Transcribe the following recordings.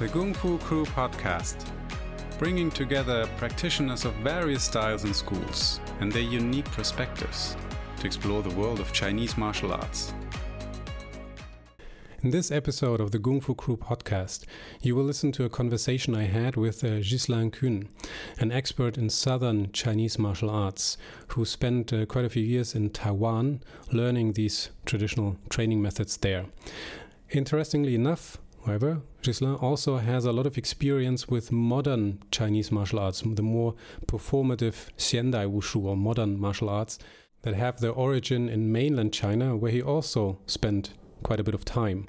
the Gongfu Crew podcast, bringing together practitioners of various styles and schools and their unique perspectives to explore the world of Chinese martial arts. In this episode of the Gongfu Crew podcast, you will listen to a conversation I had with uh, Ghyslain Kuehn, an expert in southern Chinese martial arts, who spent uh, quite a few years in Taiwan learning these traditional training methods there. Interestingly enough, however, Ghyslain also has a lot of experience with modern Chinese martial arts, the more performative Xiandai Wushu or modern martial arts that have their origin in mainland China, where he also spent quite a bit of time.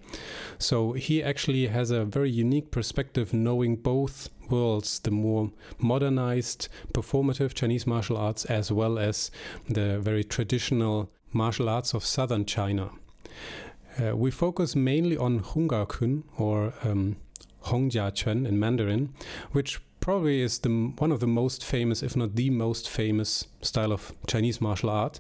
So he actually has a very unique perspective knowing both worlds the more modernized, performative Chinese martial arts as well as the very traditional martial arts of southern China. Uh, we focus mainly on Hungar Kun or um, Hongjia Chuan in Mandarin, which probably is the one of the most famous, if not the most famous, style of Chinese martial art.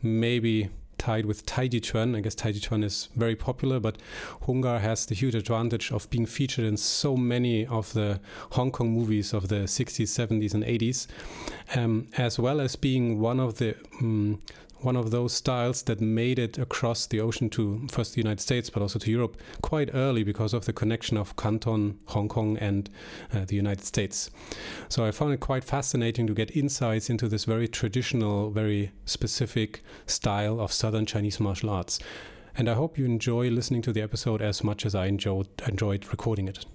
Maybe tied with Taiji Chuan. I guess Taiji Chuan is very popular, but Hungar has the huge advantage of being featured in so many of the Hong Kong movies of the 60s, 70s, and 80s, um, as well as being one of the um, one of those styles that made it across the ocean to first the United States, but also to Europe quite early because of the connection of Canton, Hong Kong, and uh, the United States. So I found it quite fascinating to get insights into this very traditional, very specific style of Southern Chinese martial arts. And I hope you enjoy listening to the episode as much as I enjoyed, enjoyed recording it.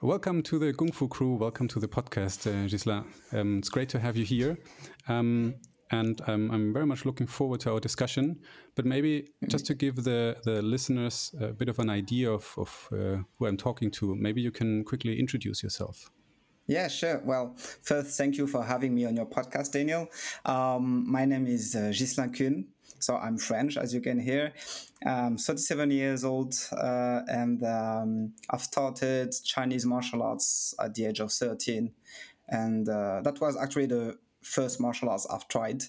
Welcome to the Gongfu crew. Welcome to the podcast, uh. Um, it's great to have you here. Um, and I'm, I'm very much looking forward to our discussion. But maybe just to give the, the listeners a bit of an idea of, of uh, who I'm talking to, maybe you can quickly introduce yourself. Yeah, sure. Well, first, thank you for having me on your podcast, Daniel. Um, my name is uh, Ghyslain Kuehn. So I'm French, as you can hear. I'm 37 years old, uh, and um, I've started Chinese martial arts at the age of 13. And uh, that was actually the first martial arts I've tried,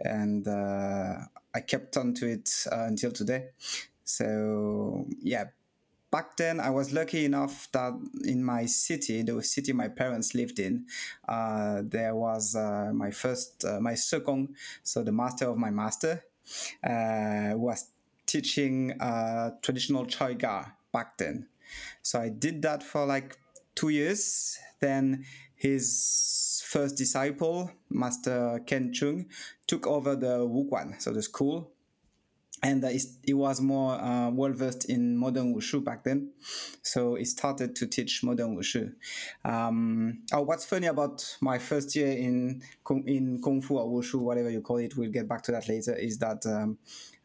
and uh, I kept on to it uh, until today. So yeah, back then I was lucky enough that in my city, the city my parents lived in, uh, there was uh, my first, uh, my second, so the master of my master uh, was teaching traditional Choi Ga back then. So I did that for like two years. Then his first disciple, Master Ken Chung, took over the Wuguan, so the school. And uh, he was more uh, well versed in modern wushu back then, so he started to teach modern wushu. Um, oh, what's funny about my first year in in kung fu or wushu, whatever you call it, we'll get back to that later. Is that um,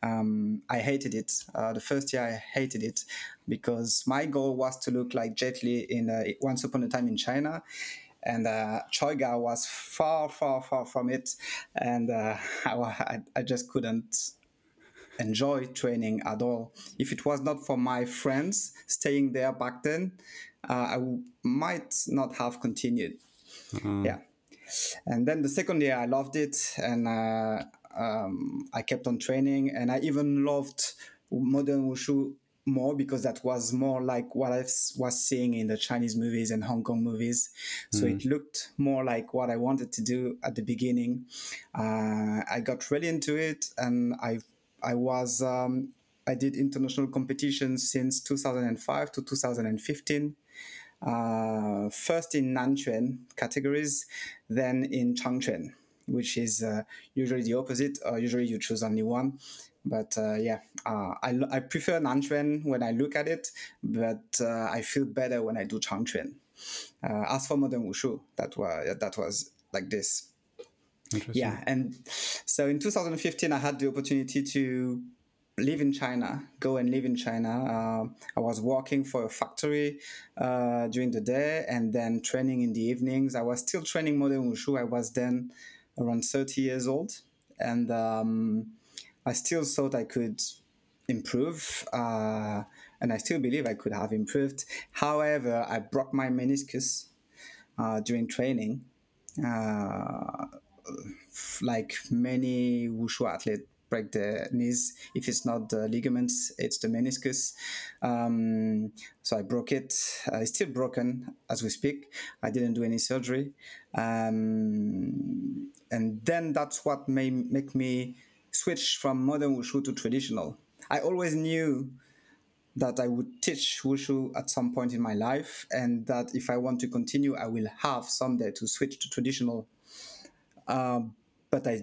um, I hated it. Uh, the first year I hated it because my goal was to look like Jet Li in uh, Once Upon a Time in China, and uh, Choiga was far, far, far from it, and uh, I, I just couldn't enjoy training at all. If it was not for my friends staying there back then, uh, I w- might not have continued. Mm-hmm. Yeah, and then the second year I loved it, and uh, um, I kept on training, and I even loved modern wushu more because that was more like what I was seeing in the Chinese movies and Hong Kong movies. So mm. it looked more like what I wanted to do at the beginning. Uh, I got really into it, and I I was um, I did international competitions since 2005 to 2015. Uh, first in Nanquan categories, then in Changquan, which is uh, usually the opposite. Uh, usually you choose only one. But uh, yeah, uh, I, I prefer Nanquan when I look at it, but uh, I feel better when I do Changquan. Uh, as for modern wushu, that was that was like this. Yeah, and so in 2015, I had the opportunity to live in China, go and live in China. Uh, I was working for a factory uh, during the day and then training in the evenings. I was still training modern wushu. I was then around 30 years old, and um, I still thought I could improve, uh, and I still believe I could have improved. However, I broke my meniscus uh, during training, uh, like many wushu athletes break the knees. If it's not the ligaments, it's the meniscus. Um, so I broke it. Uh, it's still broken as we speak. I didn't do any surgery. Um, and then that's what may make me switch from modern wushu to traditional. I always knew that I would teach wushu at some point in my life, and that if I want to continue, I will have someday to switch to traditional. Um, but I,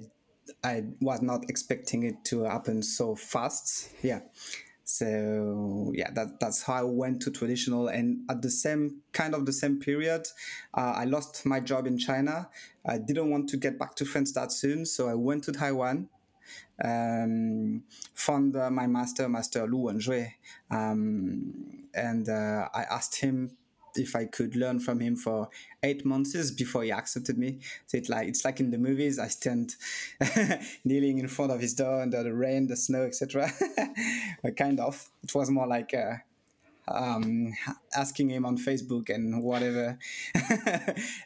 I was not expecting it to happen so fast. Yeah, so yeah, that that's how I went to traditional, and at the same kind of the same period, uh, I lost my job in China. I didn't want to get back to France that soon, so I went to Taiwan um, found uh, my master, Master Lu Wenjue, um, and uh, I asked him if I could learn from him for eight months before he accepted me. So it's like it's like in the movies. I stand kneeling in front of his door under the rain, the snow, etc. kind of. It was more like. Uh, um, asking him on Facebook and whatever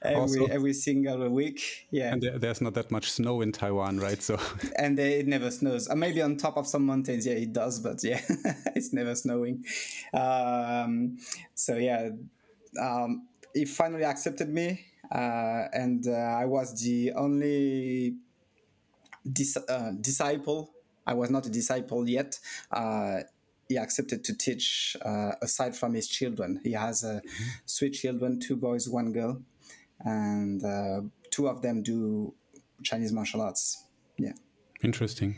every also, every single week. Yeah, and there, there's not that much snow in Taiwan, right? So and it never snows. Uh, maybe on top of some mountains, yeah, it does, but yeah, it's never snowing. Um, so yeah, um, he finally accepted me, uh, and uh, I was the only dis- uh, disciple. I was not a disciple yet he accepted to teach uh, aside from his children. He has uh, mm-hmm. three children, two boys, one girl, and uh, two of them do Chinese martial arts. Yeah. Interesting.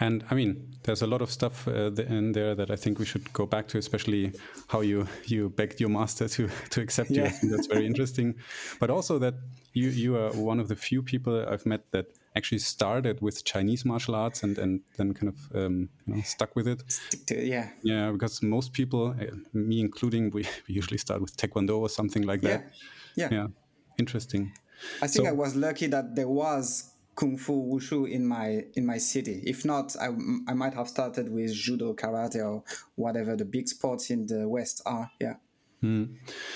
And I mean, there's a lot of stuff uh, in there that I think we should go back to, especially how you you begged your master to to accept yeah. you. that's very interesting. But also that you you are one of the few people I've met that actually started with Chinese martial arts and, and then kind of um, you know, stuck with it. Stick to it, yeah. Yeah, because most people, eh, me including, we, we usually start with Taekwondo or something like that. Yeah. Yeah. Interesting. I think so, I was lucky that there was kung fu wushu in my in my city if not I, I might have started with judo karate or whatever the big sports in the west are yeah Hmm.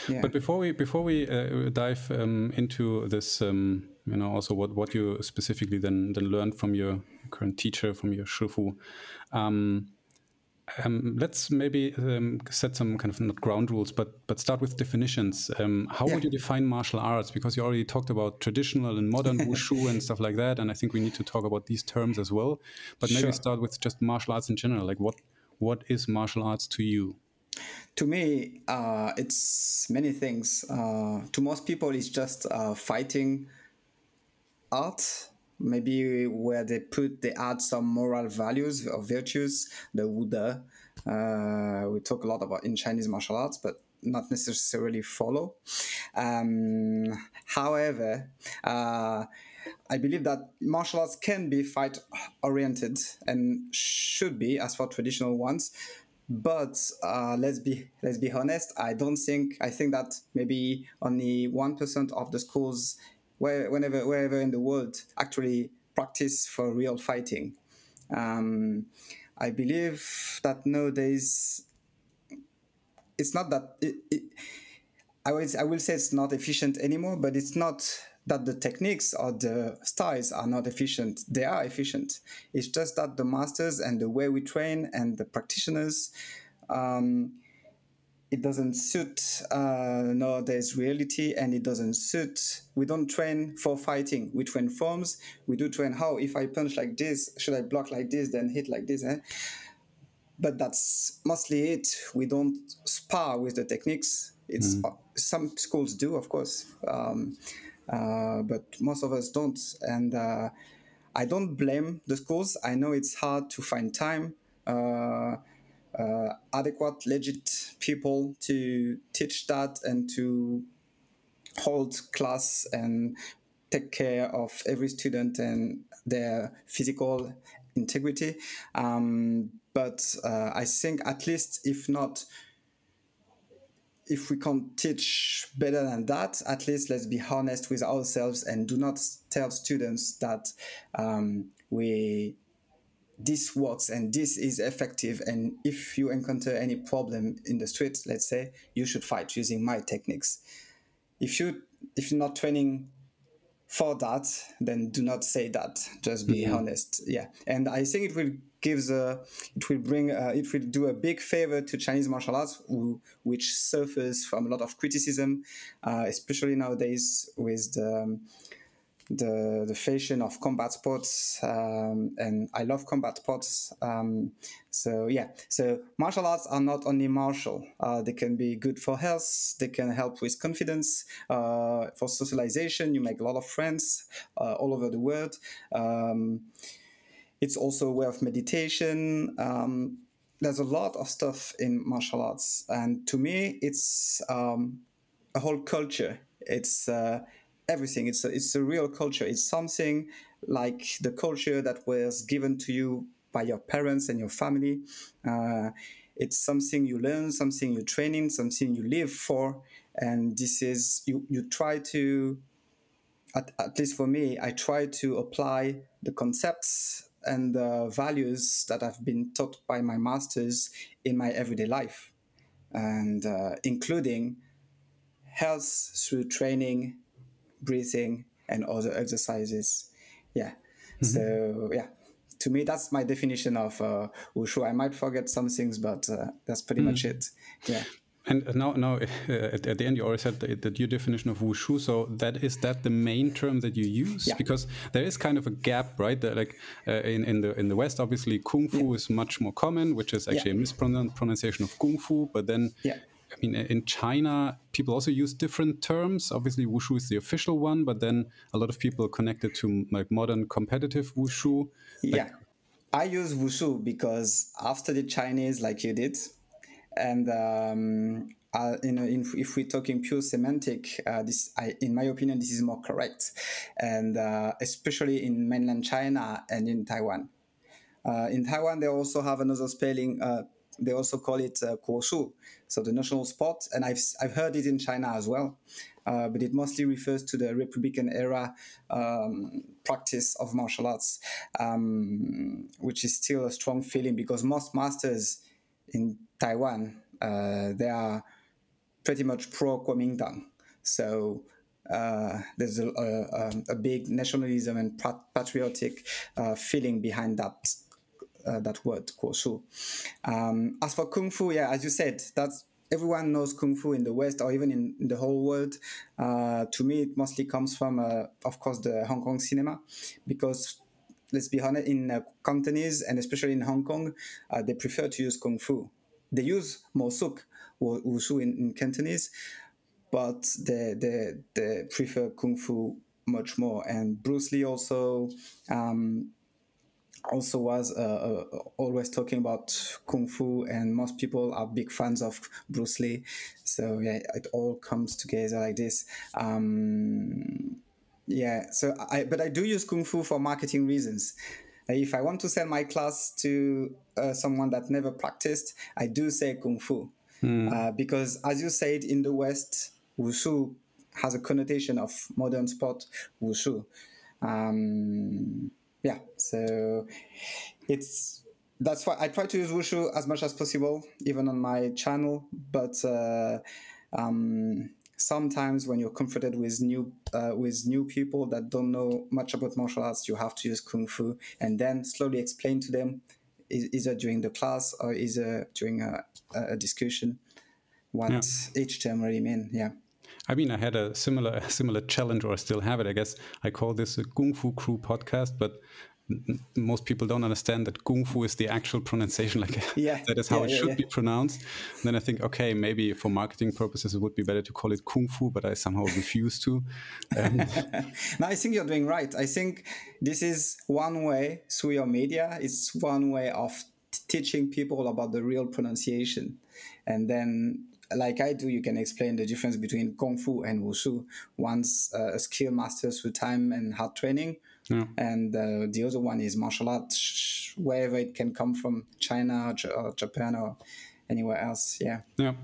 Yeah. But before we before we uh, dive um, into this, um, you know, also what what you specifically then then learned from your current teacher, from your shifu. Um, um, let's maybe um, set some kind of not ground rules, but but start with definitions. Um, how yeah. would you define martial arts? Because you already talked about traditional and modern wushu and stuff like that, and I think we need to talk about these terms as well. But maybe sure. start with just martial arts in general. Like what what is martial arts to you? To me, uh, it's many things. Uh, to most people, it's just uh, fighting art, maybe where they put, they add some moral values or virtues, the Wude. Uh, we talk a lot about in Chinese martial arts, but not necessarily follow. Um, however, uh, I believe that martial arts can be fight oriented and should be, as for traditional ones, but uh, let's be let's be honest. I don't think I think that maybe only one percent of the schools, where whenever wherever in the world, actually practice for real fighting. Um, I believe that nowadays it's not that it, it, I will I will say it's not efficient anymore, but it's not that the techniques or the styles are not efficient. They are efficient. It's just that the masters and the way we train and the practitioners, um, it doesn't suit uh, nowadays reality and it doesn't suit. We don't train for fighting. We train forms. We do train how if I punch like this, should I block like this, then hit like this. Eh? But that's mostly it. We don't spar with the techniques. It's mm. some schools do, of course. Um, uh, but most of us don't. And uh, I don't blame the schools. I know it's hard to find time, uh, adequate, legit people to teach that and to hold class and take care of every student and their physical integrity. Um, but uh, I think at least, if not if we can't teach better than that, at least let's be honest with ourselves and do not tell students that um, we this works and this is effective. And if you encounter any problem in the street, let's say, you should fight using my techniques. If you if you're not training for that, then do not say that. Just be mm-hmm. honest. Yeah, and I think it will gives a it will bring a, it will do a big favor to Chinese martial arts, who, which suffers from a lot of criticism, uh, especially nowadays with the um, the the fashion of combat sports, um, and I love combat sports. Um, so yeah, so martial arts are not only martial; uh, they can be good for health. They can help with confidence, uh, for socialization. You make a lot of friends uh, all over the world. Um, it's also a way of meditation. Um, there's a lot of stuff in martial arts, and to me, it's um, a whole culture. It's uh, everything. It's a, it's a real culture. It's something like the culture that was given to you by your parents and your family. Uh, it's something you learn, something you train in, something you live for, and this is you. You try to, at, at least for me, I try to apply the concepts and the values that have been taught by my masters in my everyday life, and uh, including health through training breathing, and other exercises. Yeah. Mm-hmm. So yeah, to me that's my definition of uh, wushu. I might forget some things, but uh, that's pretty mm. much it. Yeah. And now, now uh, at, at, the end, you already said that, that, your definition of wushu. So that is that the main term that you use? Yeah. Because there is kind of a gap, right? That like uh, in in the in the West, obviously, kung fu yeah. is much more common, which is actually yeah. a mispronunciation of kung fu. But then I mean, in China, people also use different terms. Obviously, wushu is the official one, but then a lot of people connect it to like modern competitive wushu. Like, yeah, I use wushu because after the Chinese, like you did, and um, uh, you know, in, if we're talking pure semantic, uh, this, I, in my opinion, this is more correct, and uh, especially in mainland China and in Taiwan. Uh, in Taiwan, they also have another spelling uh, they also call it uh, Kuoshu, so the national sport. And I've, I've heard it in China as well, uh, but it mostly refers to the Republican era um, practice of martial arts, um, which is still a strong feeling because most masters in Taiwan, uh, they are pretty much pro Kuomintang. So uh, there's a, a, a, big nationalism and patriotic uh, feeling behind that uh, that word, Kuoshu. Um, as for Kung Fu, yeah, as you said, that's everyone knows Kung Fu in the West or even in, in the whole world. Uh, to me, it mostly comes from, uh, of course, the Hong Kong cinema, because let's be honest, in uh, Cantonese and especially in Hong Kong, uh, they prefer to use Kung Fu. They use Mo Suk, Wushu in, in Cantonese, but they, they, they prefer Kung Fu much more. And Bruce Lee also um, also was uh, uh, always talking about kung fu, and most people are big fans of Bruce Lee. So yeah, it all comes together like this. Um, yeah, so I but I do use kung fu for marketing reasons. If I want to sell my class to uh, someone that never practiced, I do say kung fu mm. uh, because, as you said, in the West, wushu has a connotation of modern sport wushu. Um, yeah, so it's that's why I try to use wushu as much as possible, even on my channel. But uh, um, sometimes when you're confronted with new uh, with new people that don't know much about martial arts, you have to use kung fu and then slowly explain to them, either during the class or either during a, a discussion, what yeah. each term really mean. Yeah. I mean, I had a similar similar challenge, or I still have it. I guess I call this a Gongfu Crew podcast, but most people don't understand that Kung Fu is the actual pronunciation. Like yeah, that is how yeah, it yeah, should be pronounced. And then I think, okay, maybe for marketing purposes, it would be better to call it Kung Fu, but I somehow refuse to. Um, no, I think you're doing right. I think this is one way through your media. It's one way of teaching people about the real pronunciation, and then like I do, you can explain the difference between Kung Fu and Wushu. One's uh, a skill mastered through time and hard training, yeah. and uh, the other one is martial arts, wherever it can come from, China or Japan or anywhere else. Yeah. Yeah.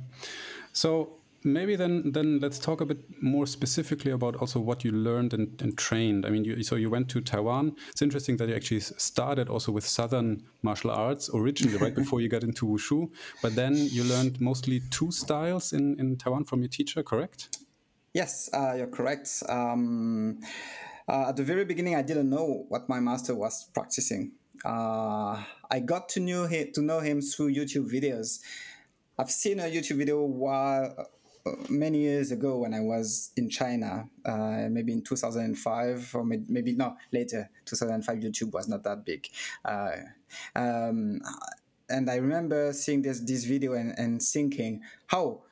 So maybe then then let's talk a bit more specifically about also what you learned and, and trained. I mean, you, so you went to Taiwan. It's interesting that you actually started also with Southern martial arts originally, right before you got into wushu. But then you learned mostly two styles in in Taiwan from your teacher, correct? Yes, uh, you're correct. Um, uh, at the very beginning, I didn't know what my master was practicing. Uh, I got to know him, to know him through YouTube videos. I've seen a YouTube video while many years ago when I was in China, uh, maybe in 2005 or maybe, no later. 2005 YouTube was not that big, uh, um, and I remember seeing this this video and, and thinking how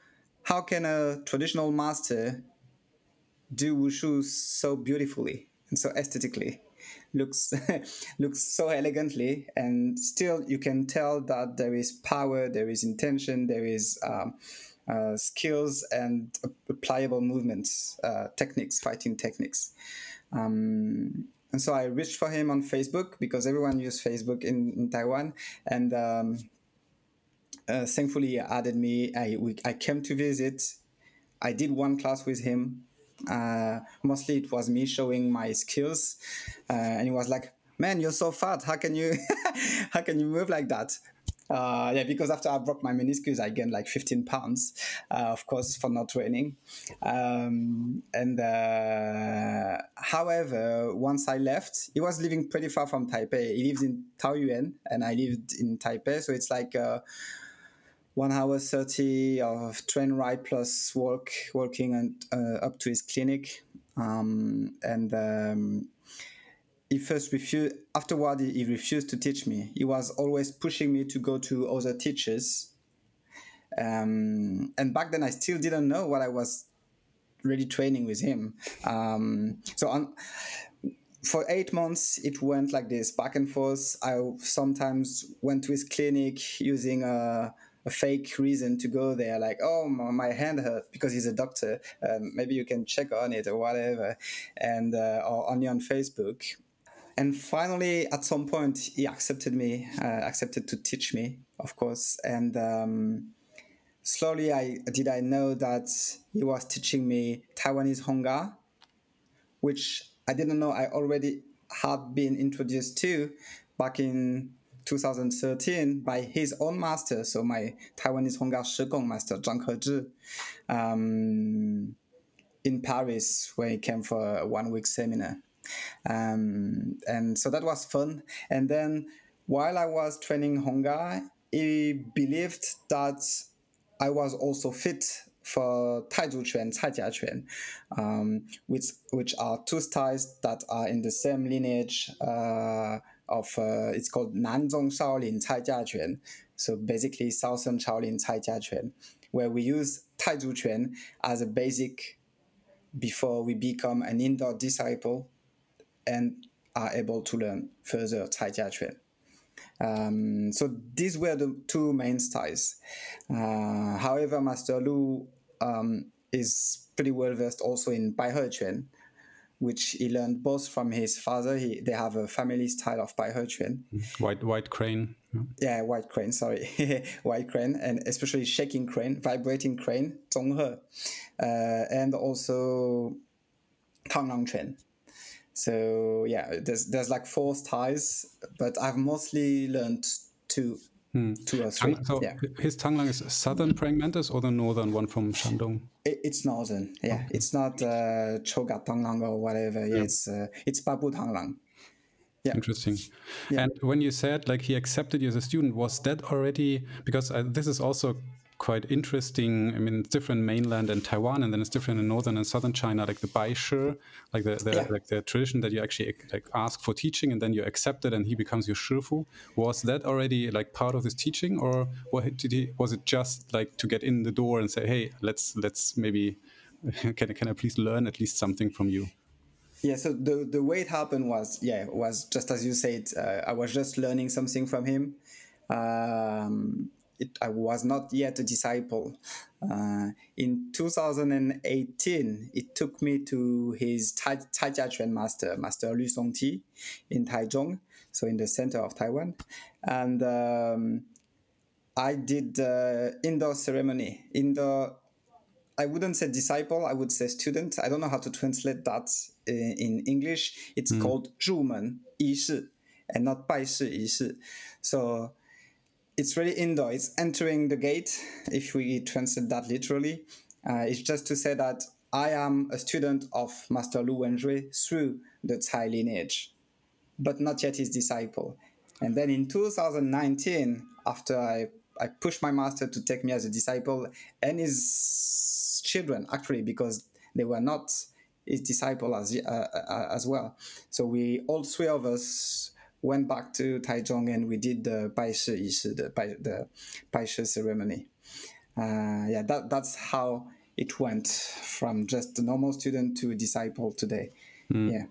how can a traditional master do wushu so beautifully and so aesthetically? looks looks so elegantly and still you can tell that there is power there is intention there is um, uh, skills and pliable movements uh, techniques fighting techniques. Um, and so i reached for him on facebook because everyone uses facebook in, in taiwan. And um, uh, thankfully he added me. I, we, I came to visit. I did one class with him. Uh, mostly it was me showing my skills, uh, and he was like, "Man, you're so fat. How can you, how can you move like that?" Uh, yeah, because after I broke my meniscus, I gained like 15 pounds, uh, of course, for not training. Um, and uh, however, once I left, he was living pretty far from Taipei. He lives in Taoyuan, and I lived in Taipei, so it's like uh, one hour 30 of train ride plus walk walking and uh, up to his clinic um, and um, he first refused afterward he refused to teach me. He was always pushing me to go to other teachers. Um, and back then i still didn't know what i was really training with him. Um, so on for eight months it went like this back and forth. I sometimes went to his clinic using a a fake reason to go there, like, oh, my hand hurt because he's a doctor. Um, maybe you can check on it or whatever, and uh, or only on Facebook. And finally, at some point, he accepted me, uh, accepted to teach me, of course. And um, slowly, I did I know that he was teaching me Taiwanese Honggar, which I didn't know I already had been introduced to back in 2013 by his own master, so my Taiwanese Honggar Shigong master, Zhang Hezhi, um, in Paris, where he came for a one week seminar. Um, and so that was fun. And then while I was training Honggar, he believed that I was also fit for Taizu Quan, Caijia um, which, which are two styles that are in the same lineage. Uh, of uh, it's called Nanzong Shaolin Cai Jia Quan. So basically Southern Shaolin Cai Jia Quan, where we use Taizu Quan as a basic before we become an indoor disciple and are able to learn further Cai Jia Quan. Um, so these were the two main styles. Uh, however, Master Lu um, is pretty well versed also in Bai He Quan, which he learned both from his father. He, they have a family style of Bai He Quan. White, white crane. Yeah, white crane, sorry. white crane, and especially shaking crane, vibrating crane, Zhonghe, uh, and also Tang Tanglang Quan. So yeah, there's there's like four styles, but I've mostly learned two Hmm. Two or three. so yeah. his Tanglang is southern praying mantis or the northern one from Shandong? It, it's northern. Yeah, okay. it's not uh, Choga Tanglang or whatever. Yeah. It's uh, it's Babu Tanglang. Yeah. Interesting. Yeah. And when you said like he accepted you as a student, was that already because uh, this is also quite interesting. I mean, it's different mainland and Taiwan, and then it's different in northern and southern China, like the Baishi, like the, the yeah. like the tradition that you actually like ask for teaching and then you accept it and he becomes your shifu. Was that already like part of his teaching, or what did he? Was it just like to get in the door and say, hey, let's let's maybe can can I please learn at least something from you? Yeah, so the the way it happened was yeah was just as you said. Uh, I was just learning something from him. Um, it, I was not yet a disciple. Uh, in 2018, it took me to his Tai, Taijia master, Master Lu Songti, in Taichung, so in the center of Taiwan. And um, I did uh, indoor ceremony. Indoor, I wouldn't say disciple, I would say student. I don't know how to translate that in, in English. It's mm. called 入门仪式 and not 拜师仪式. So it's really indoor. It's entering the gate, if we translate that literally. Uh, it's just to say that I am a student of Master Lu Wenzhui through the Cai lineage, but not yet his disciple. And then in 2019, after I, I pushed my master to take me as a disciple and his children, actually, because they were not his disciple as, uh, uh, as well. So we, all three of us, went back to Taichung and we did the Baishi Yishi, the, the Baishi ceremony. Uh, yeah, that, that's how it went from just a normal student to a disciple today. Mm. Yeah.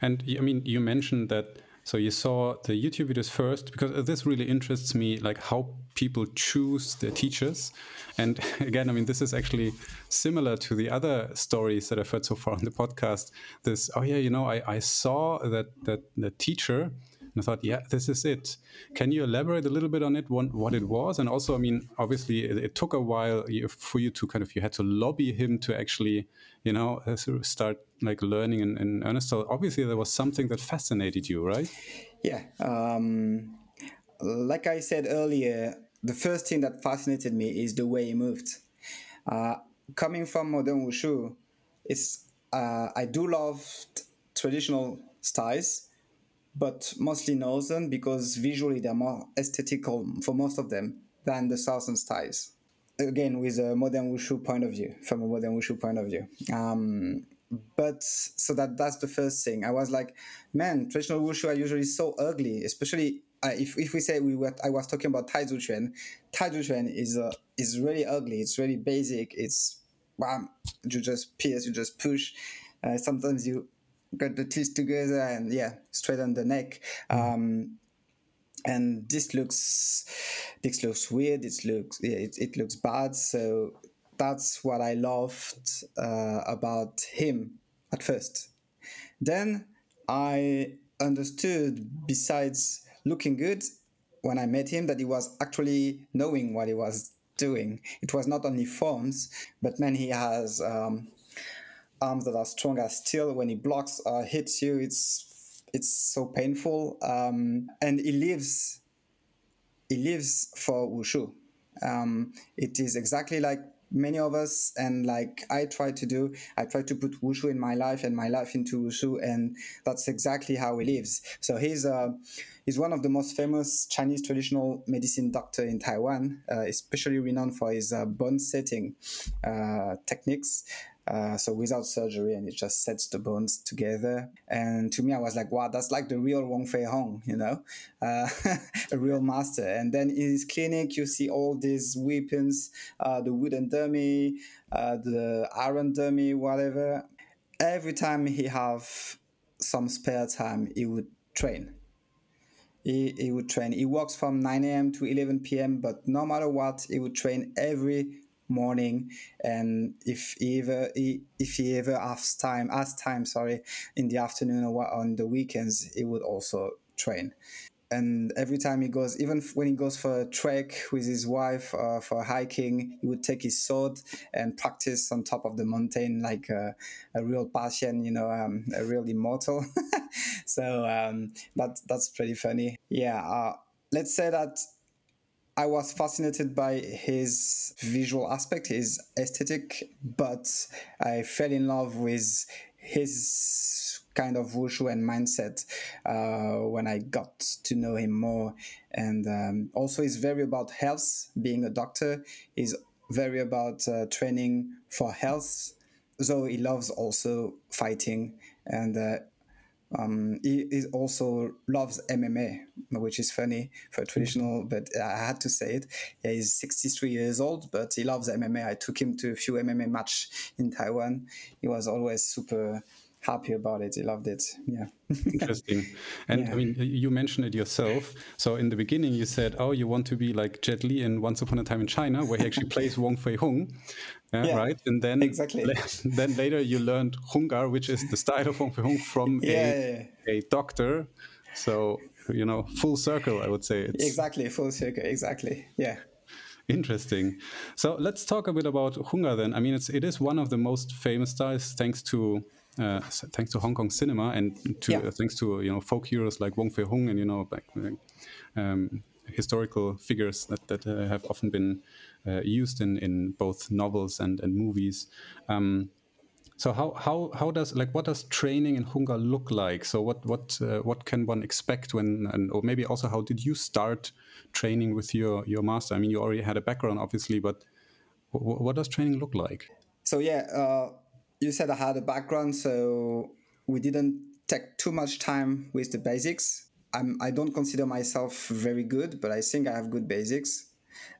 And I mean, you mentioned that so you saw the YouTube videos first because this really interests me, like how people choose their teachers. And again, I mean, this is actually similar to the other stories that I've heard so far on the podcast. This, oh yeah, you know, I, I saw that that the teacher and I thought, yeah, this is it. Can you elaborate a little bit on it, what, it was? And also, I mean, obviously, it, it, took a while for you to kind of, you had to lobby him to actually, you know, uh, start like learning in, in earnest. So obviously, there was something that fascinated you, right? Yeah. Um, like I said earlier, the first thing that fascinated me is the way he moved. Uh, coming from modern wushu, it's uh, I do love traditional styles, but mostly northern because visually they're more aesthetical for most of them than the southern styles. Again, with a modern wushu point of view, from a modern wushu point of view. Um, but so that that's the first thing. I was like, man, traditional wushu are usually so ugly, especially uh, if, if we say we were, I was talking about Tai Chuan. Tai Chuan is uh, is really ugly. It's really basic. It's bam, you just pierce, you just push. Uh, sometimes you got the teeth together and yeah, straight on the neck. Mm-hmm. Um, and this looks this looks weird. It looks yeah, it, it looks bad. So that's what I loved uh, about him at first. Then I understood, besides looking good, when I met him, that he was actually knowing what he was doing. It was not only forms, but man, he has um, arms that are strong as steel. When he blocks or uh, hits you, it's it's so painful. Um, and he lives he lives for wushu. Um, it is exactly like many of us and like I try to do. I try to put wushu in my life and my life into wushu, and that's exactly how he lives. So he's uh, he's one of the most famous Chinese traditional medicine doctor in Taiwan, uh, especially renowned for his uh, bone setting uh, techniques. Uh, so without surgery, and it just sets the bones together. And to me, I was like, wow, that's like the real Wong Fei Hung, you know, uh, a real master. And then in his clinic, you see all these weapons, uh, the wooden dummy, uh, the iron dummy, whatever. Every time he have some spare time, he would train. He, he would train. He works from 9 a.m. to 11 p.m., but no matter what, he would train every morning and if ever if he ever has time has time sorry in the afternoon or on the weekends he would also train. And every time he goes even when he goes for a trek with his wife uh, for hiking he would take his sword and practice on top of the mountain like a, a real passion you know um, a real immortal. So um, that that's pretty funny. Yeah uh, let's say that I was fascinated by his visual aspect, his aesthetic, but I fell in love with his kind of wushu and mindset uh, when I got to know him more. And um, also, he's very about health. Being a doctor, he's very about uh, training for health. Though he loves also fighting and uh, um, he, he, also loves MMA, which is funny for traditional, but I had to say it. Yeah, he's 63 years old, but he loves MMA. I took him to a few MMA match in Taiwan. He was always super happy about it. He loved it. Yeah. Interesting. And yeah. I mean, you mentioned it yourself. So in the beginning, you said, "Oh, you want to be like Jet Li in Once Upon a Time in China, where he actually plays Wong Fei Hung." Yeah, yeah, right. And then exactly. then later you learned Hung Gar, which is the style of Wong Fei Hung from a, a doctor. So you know, full circle. I would say it's exactly full circle. Exactly. Yeah. Interesting. So let's talk a bit about Hung Gar then. I mean, it's it is one of the most famous styles thanks to uh, thanks to Hong Kong cinema and to yeah. uh, thanks to you know folk heroes like Wong Fei Hung and you know like, um, historical figures that that uh, have often been used in in both novels and and movies. Um, So how how how does like what does training in Hung Gar look like? So what what uh, what can one expect when and or maybe also how did you start training with your your master? I mean, you already had a background, obviously, but what does training look like? So yeah, uh, you said I had a background, so we didn't take too much time with the basics. I'm, I don't consider myself very good, but I think I have good basics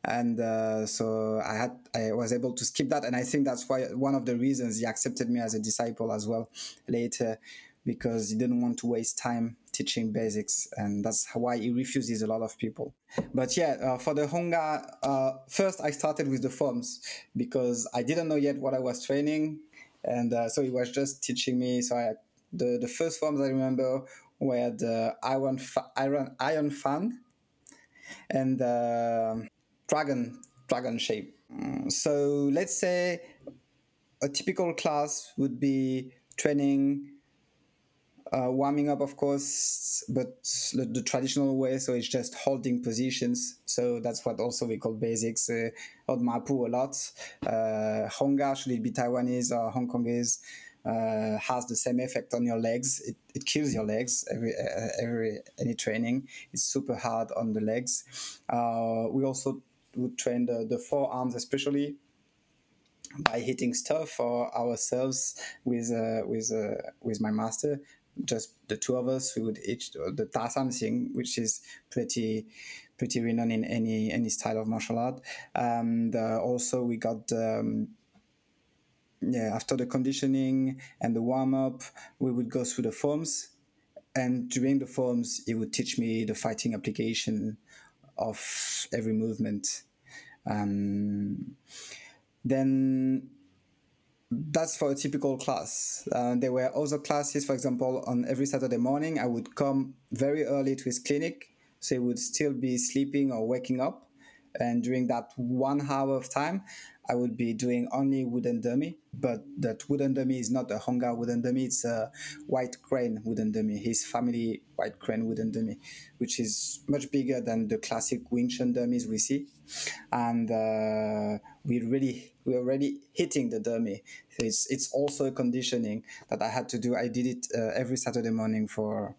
and uh, so I had I was able to skip that, and I think that's why one of the reasons he accepted me as a disciple as well later, because he didn't want to waste time teaching basics, and that's why he refuses a lot of people. But yeah, uh, for the Hung Gar, uh, first I started with the forms because I didn't know yet what I was training, and uh, so he was just teaching me. So I, the the first forms I remember were the iron fa- iron iron fan and uh, dragon dragon shape. Mm, so let's say a typical class would be training, uh, warming up, of course, but the, the, traditional way. So it's just holding positions. So that's what also we call basics. Uh, Mapu a lot. Uh, Hung Gar, should it be Taiwanese or Hong Kongese, uh, has the same effect on your legs. It, it kills your legs every uh, every any training. It's super hard on the legs. Uh, we also would train the, the forearms especially by hitting stuff for ourselves with uh, with uh, with my master. Just the two of us, we would hit the tasam thing, which is pretty pretty renowned in any any style of martial art. And uh, also we got. Um, yeah, after the conditioning and the warm up, we would go through the forms, and during the forms, he would teach me the fighting application of every movement. Um, then that's for a typical class. Uh, there were other classes, for example, on every Saturday morning, I would come very early to his clinic, so he would still be sleeping or waking up. And during that one hour of time, I would be doing only wooden dummy, but that wooden dummy is not a Hung Gar wooden dummy, it's a white crane wooden dummy, his family white crane wooden dummy, which is much bigger than the classic Wing Chun dummies we see. And uh, we really, we're already hitting the dummy. It's, it's also a conditioning that I had to do. I did it uh, every Saturday morning for,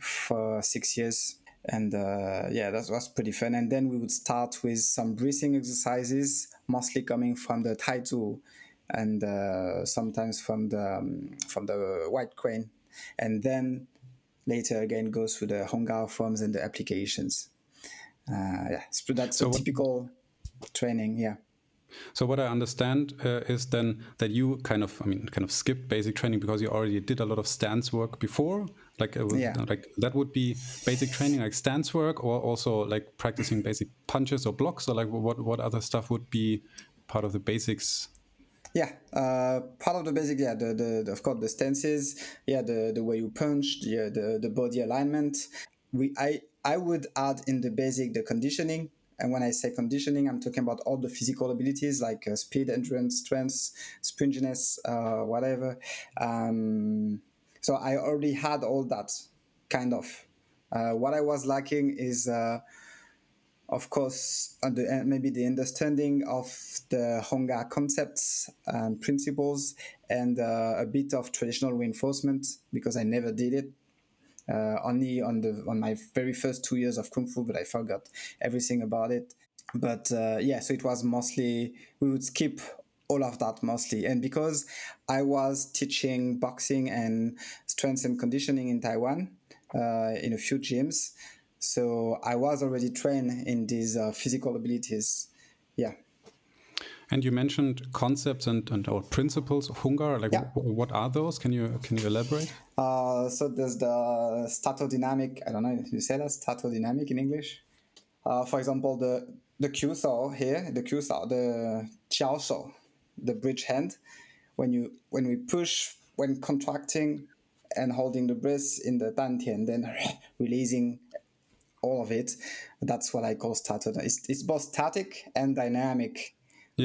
for six years and uh, yeah that was pretty fun. And then we would start with some breathing exercises mostly coming from the taizu and uh, sometimes from the um, from the white crane and then later again goes through the Hung Gar forms and the applications. Uh, yeah so that's so a typical training yeah so what I understand uh, is then that you kind of, I mean, kind of skipped basic training because you already did a lot of stance work before. Like, uh, yeah. like that would be basic training, like stance work, or also like practicing basic punches or blocks, or like what what other stuff would be part of the basics yeah, uh, part of the basic, yeah, the, the, the, of course the stances, yeah, the the way you punch, the the, the body alignment. We I I would add in the basic the conditioning, and when I say conditioning, I'm talking about all the physical abilities like uh, speed, endurance, strength, springiness, uh, whatever. Um, so I already had all that kind of. Uh, what I was lacking is, uh, of course, the, maybe the understanding of the Hung Gar concepts and principles, and uh, a bit of traditional reinforcement because I never did it uh, only on the on my very first two years of kung fu, but I forgot everything about it. But uh, yeah, so it was mostly we would skip all of that mostly, and because I was teaching boxing and strength and conditioning in Taiwan uh, in a few gyms, so I was already trained in these uh, physical abilities. And you mentioned concepts and, and or principles of Hung Gar. Like, yeah. what are those? Can you can you elaborate? Uh, so there's the statodynamic. I don't know if you say that statodynamic in English. Uh, for example, the the Q saw here, the Q saw, the Jiao Shou, the bridge hand. When you when we push when contracting and holding the breath in the dantian, then releasing all of it. That's what I call static. It's, it's both static and dynamic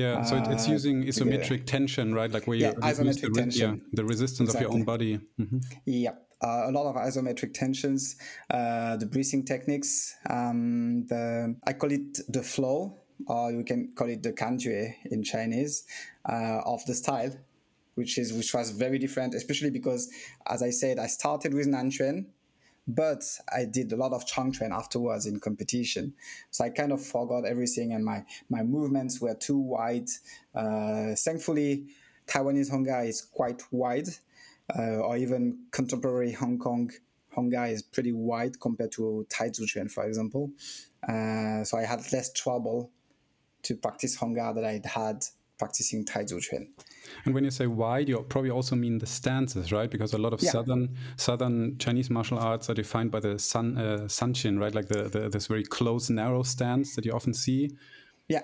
yeah, so it, it's uh, using isometric tension, right? Like where you yeah, isometric the, tension. Yeah, the resistance exactly. of your own body. Mm-hmm. Yeah, uh, a lot of isometric tensions, uh, the breathing techniques. Um, the I call it the flow, or you can call it the kanjue in Chinese, uh, of the style. which is which was very different, especially because, as I said, I started with Nanquan, but I did a lot of Changquan afterwards in competition. So I kind of forgot everything, and my my movements were too wide. Uh, thankfully, Taiwanese Honggar is quite wide, uh, or even contemporary Hong Kong Honggar is pretty wide compared to Taizuquan, for example. Uh, so I had less trouble to practice Honggar that I'd had practicing tai Taizuquan. And when you say wide, you probably also mean the stances, right? Because a lot of yeah. southern southern Chinese martial arts are defined by the sun uh, sanchin, right? Like the, the this very close, narrow stance that you often see. Yeah,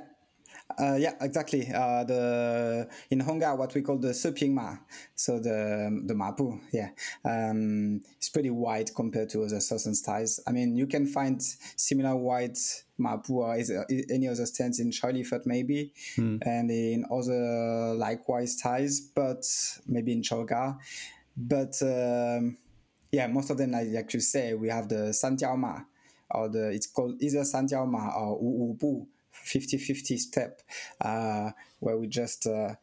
uh, yeah, exactly. Uh, the in Honggar, what we call the Seping Ma, so the the Mapu, yeah, um, it's pretty wide compared to other southern styles. I mean, you can find similar wide Mapu or is, uh, any other stance in Choy Li Fut maybe, hmm. and in other likewise styles, but maybe in Choga, but um, yeah, most of them, like you say, we have the Sanjiao Ma, or the it's called either Sanjiao Ma or Wu Wu Bu 50-50 step uh, where we just uh,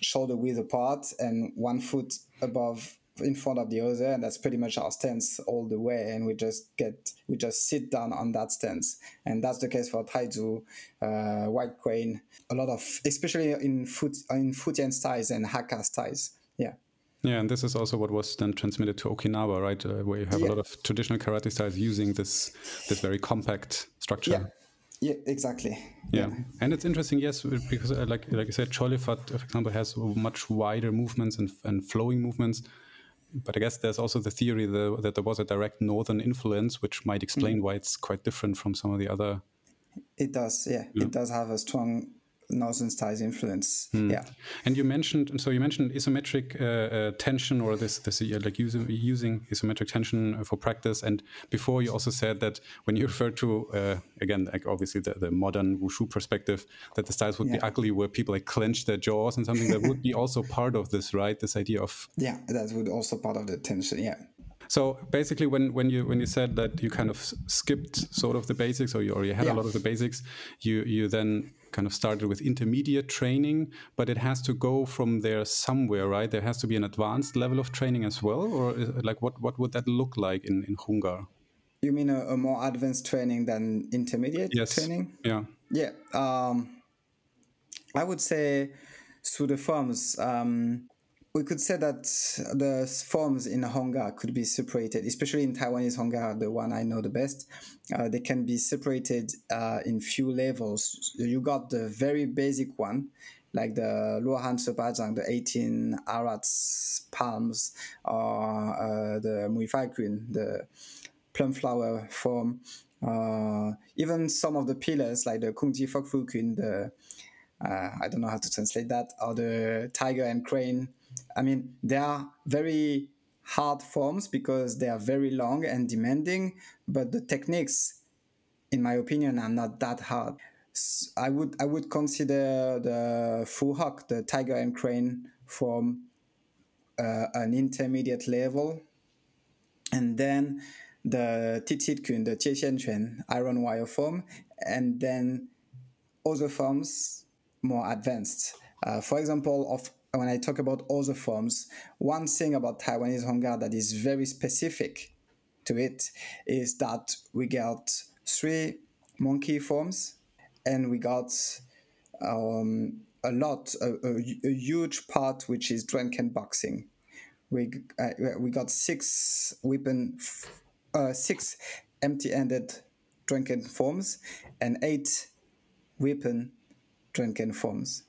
shoulder width apart and one foot above in front of the other and that's pretty much our stance all the way and we just get we just sit down on that stance and that's the case for taizu uh, white crane a lot of especially in foot in Fujian styles and hakka styles yeah yeah, and this is also what was then transmitted to Okinawa, right? Uh, where you have yeah. a lot of traditional karate styles using this this very compact structure. Yeah. Yeah, exactly. Yeah. yeah. and it's interesting, yes, because uh, like like I said, Choy Li Fut, for example, has much wider movements and, and flowing movements. But I guess there's also the theory that, that there was a direct northern influence, which might explain mm. why it's quite different from some of the other. It does, yeah. yeah. It does have a strong northern styles influence. Mm. Yeah. And you mentioned so you mentioned isometric uh, uh, tension or this this uh, like using using isometric tension for practice. And before you also said that when you refer to uh, again like obviously the, the modern wushu perspective that the styles would yeah. be ugly where people like clench their jaws and something that would be also part of this right this idea of yeah that would also part of the tension yeah so basically, when, when you when you said that you kind of skipped sort of the basics, or you already had yeah. a lot of the basics, you you then kind of started with intermediate training, but it has to go from there somewhere, right? There has to be an advanced level of training as well, or is, like what what would that look like in in Hunggar? You mean a, a more advanced training than intermediate yes. training? Yeah. Yeah. Um, I would say through the forms. Um, we could say that the forms in Honggar could be separated, especially in Taiwanese Honggar, the one I know the best. Uh, they can be separated uh, in few levels. You got the very basic one, like the Luohan Sepazhang, the 18 Arhats palms, or uh, the Muifai Kun, the plum flower form. Uh, even some of the pillars, like the Kungji Fokfu Kun, the uh, I don't know how to translate that, or the tiger and crane I mean, they are very hard forms because they are very long and demanding, but the techniques, in my opinion, are not that hard. I would I would consider the Fu Hok, the tiger and crane form, uh, an intermediate level, and then the Titit Kun, the Jie Quan, iron wire form, and then other forms more advanced. Uh, for example, of when I talk about other forms, one thing about Taiwanese Honggar that is very specific to it is that we got three monkey forms and we got um, a lot, a, a, a, huge part which is drunken boxing. We, uh, we got six weapon, uh, six empty-handed drunken forms and eight weapon drunken forms.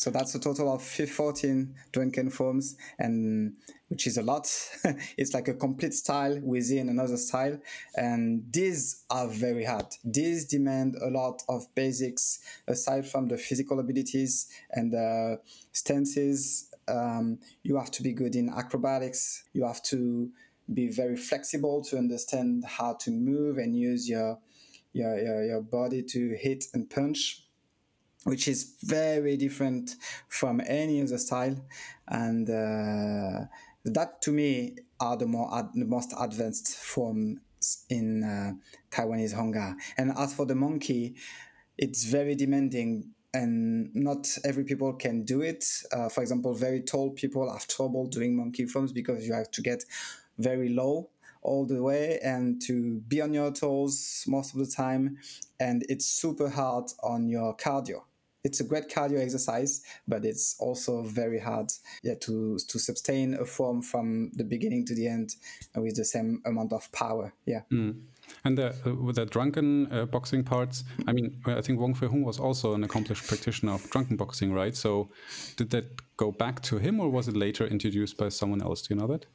So that's a total of 14 drunken forms, and which is a lot. it's like a complete style within another style, and these are very hard. These demand a lot of basics aside from the physical abilities and the stances. Um, you have to be good in acrobatics. You have to be very flexible to understand how to move and use your your, your, your body to hit and punch which is very different from any other style and uh, that to me are the more ad- the most advanced forms in uh, Taiwanese Honggar. And as for the monkey, it's very demanding and not every people can do it. Uh, for example, very tall people have trouble doing monkey forms because you have to get very low all the way and to be on your toes most of the time, and it's super hard on your cardio. It's a great cardio exercise, but it's also very hard yeah, to to sustain a form from the beginning to the end with the same amount of power. Yeah. Mm. And the, uh, with the drunken uh, boxing parts, I mean, I think Wong Fei Hung was also an accomplished practitioner of drunken boxing, right? So did that go back to him or was it later introduced by someone else? Do you know that?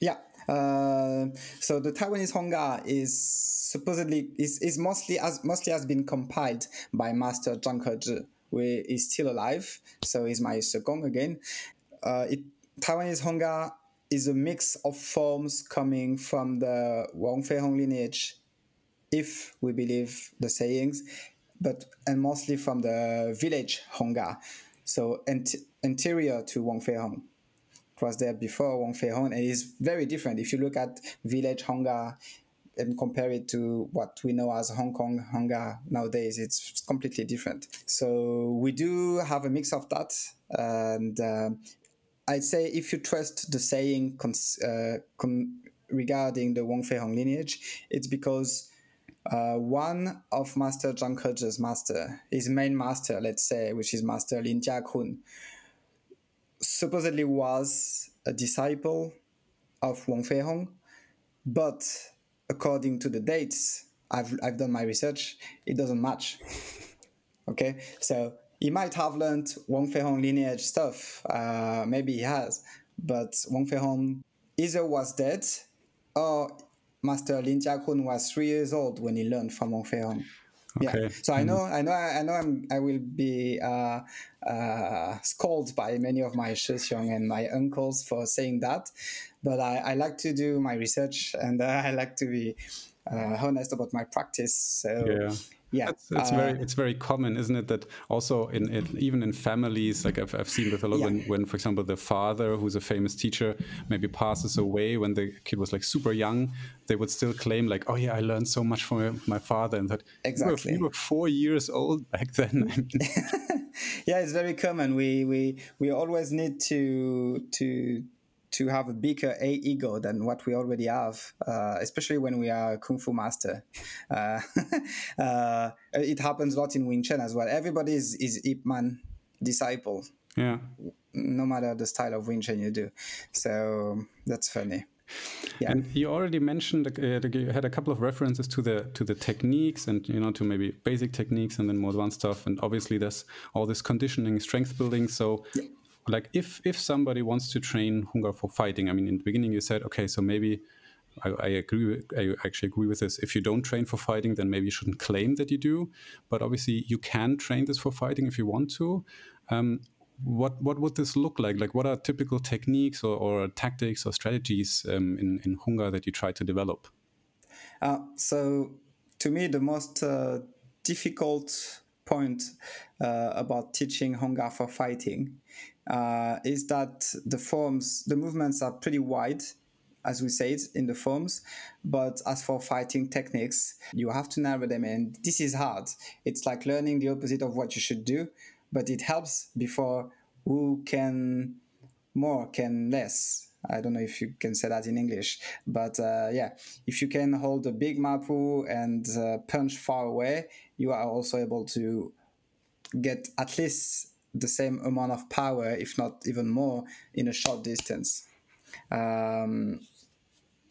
Yeah. Uh, so the Taiwanese Honggar is supposedly is, is mostly as mostly has been compiled by Master Zhang Hezhi, who is still alive. So he's my second again. Uh, it, Taiwanese Honggar is a mix of forms coming from the Wang Fei Hong lineage, if we believe the sayings, but and mostly from the village Honggar, so ant- anterior to Wang Fei Hong. It was there before Wang Fei Hong, and it's very different. If you look at village Honggar and compare it to what we know as Hong Kong Honggar nowadays, it's completely different. So we do have a mix of that, and uh, I'd say if you trust the saying cons- uh, con- regarding the Wong Fei Hong lineage, it's because uh, one of Master Zhang Hezhi's master, his main master, let's say, which is Master Lin Jiakun, supposedly was a disciple of Wong Fei Hong, but according to the dates, I've, I've done my research, it doesn't match. okay, so he might have learned Wang Fei Hong lineage stuff. Uh, maybe he has, but Wang Fei Hong either was dead or Master Lin Jiakun was three years old when he learned from Wang Fei Hong. Okay. Yeah. So I know, I know, I know, I'm, I will be uh, uh, scolded by many of my Shixiong and my uncles for saying that, but I, I like to do my research and uh, I like to be uh, honest about my practice. So yeah yeah it's, it's uh, very it's very common isn't it that also in, in, even in families like I've, I've seen with a lot yeah. when, when for example the father who's a famous teacher maybe passes away when the kid was like super young they would still claim like oh yeah i learned so much from my father and that exactly you were, you were four years old back then. Yeah it's very common. We we we always need to to to have a bigger a ego than what we already have, uh, especially when we are a kung fu master. Uh, uh, it happens a lot in Wing Chun as well. Everybody is, is Ip Man disciple. Yeah. No matter the style of Wing Chun you do. So that's funny. Yeah. And you already mentioned uh, you had a couple of references to the to the techniques and you know to maybe basic techniques and then more advanced stuff. And obviously there's all this conditioning, strength building. So yeah like if if somebody wants to train Hung Gar for fighting, I mean, in the beginning you said, okay, so maybe I, I agree. With, I actually agree with this. If you don't train for fighting, then maybe you shouldn't claim that you do. But obviously, you can train this for fighting if you want to. Um, what what would this look like? Like, what are typical techniques or, or tactics or strategies um, in in Hung Gar that you try to develop? Uh, so, to me, the most uh, difficult point uh, about teaching Hung Gar for fighting uh, is that the forms, the movements are pretty wide, as we said in the forms. But as for fighting techniques, you have to narrow them, and this is hard. It's like learning the opposite of what you should do, but it helps before who can more, can less. I don't know if you can say that in English, but uh, yeah, if you can hold a big mapu and uh, punch far away, you are also able to get at least the same amount of power, if not even more, in a short distance. Um,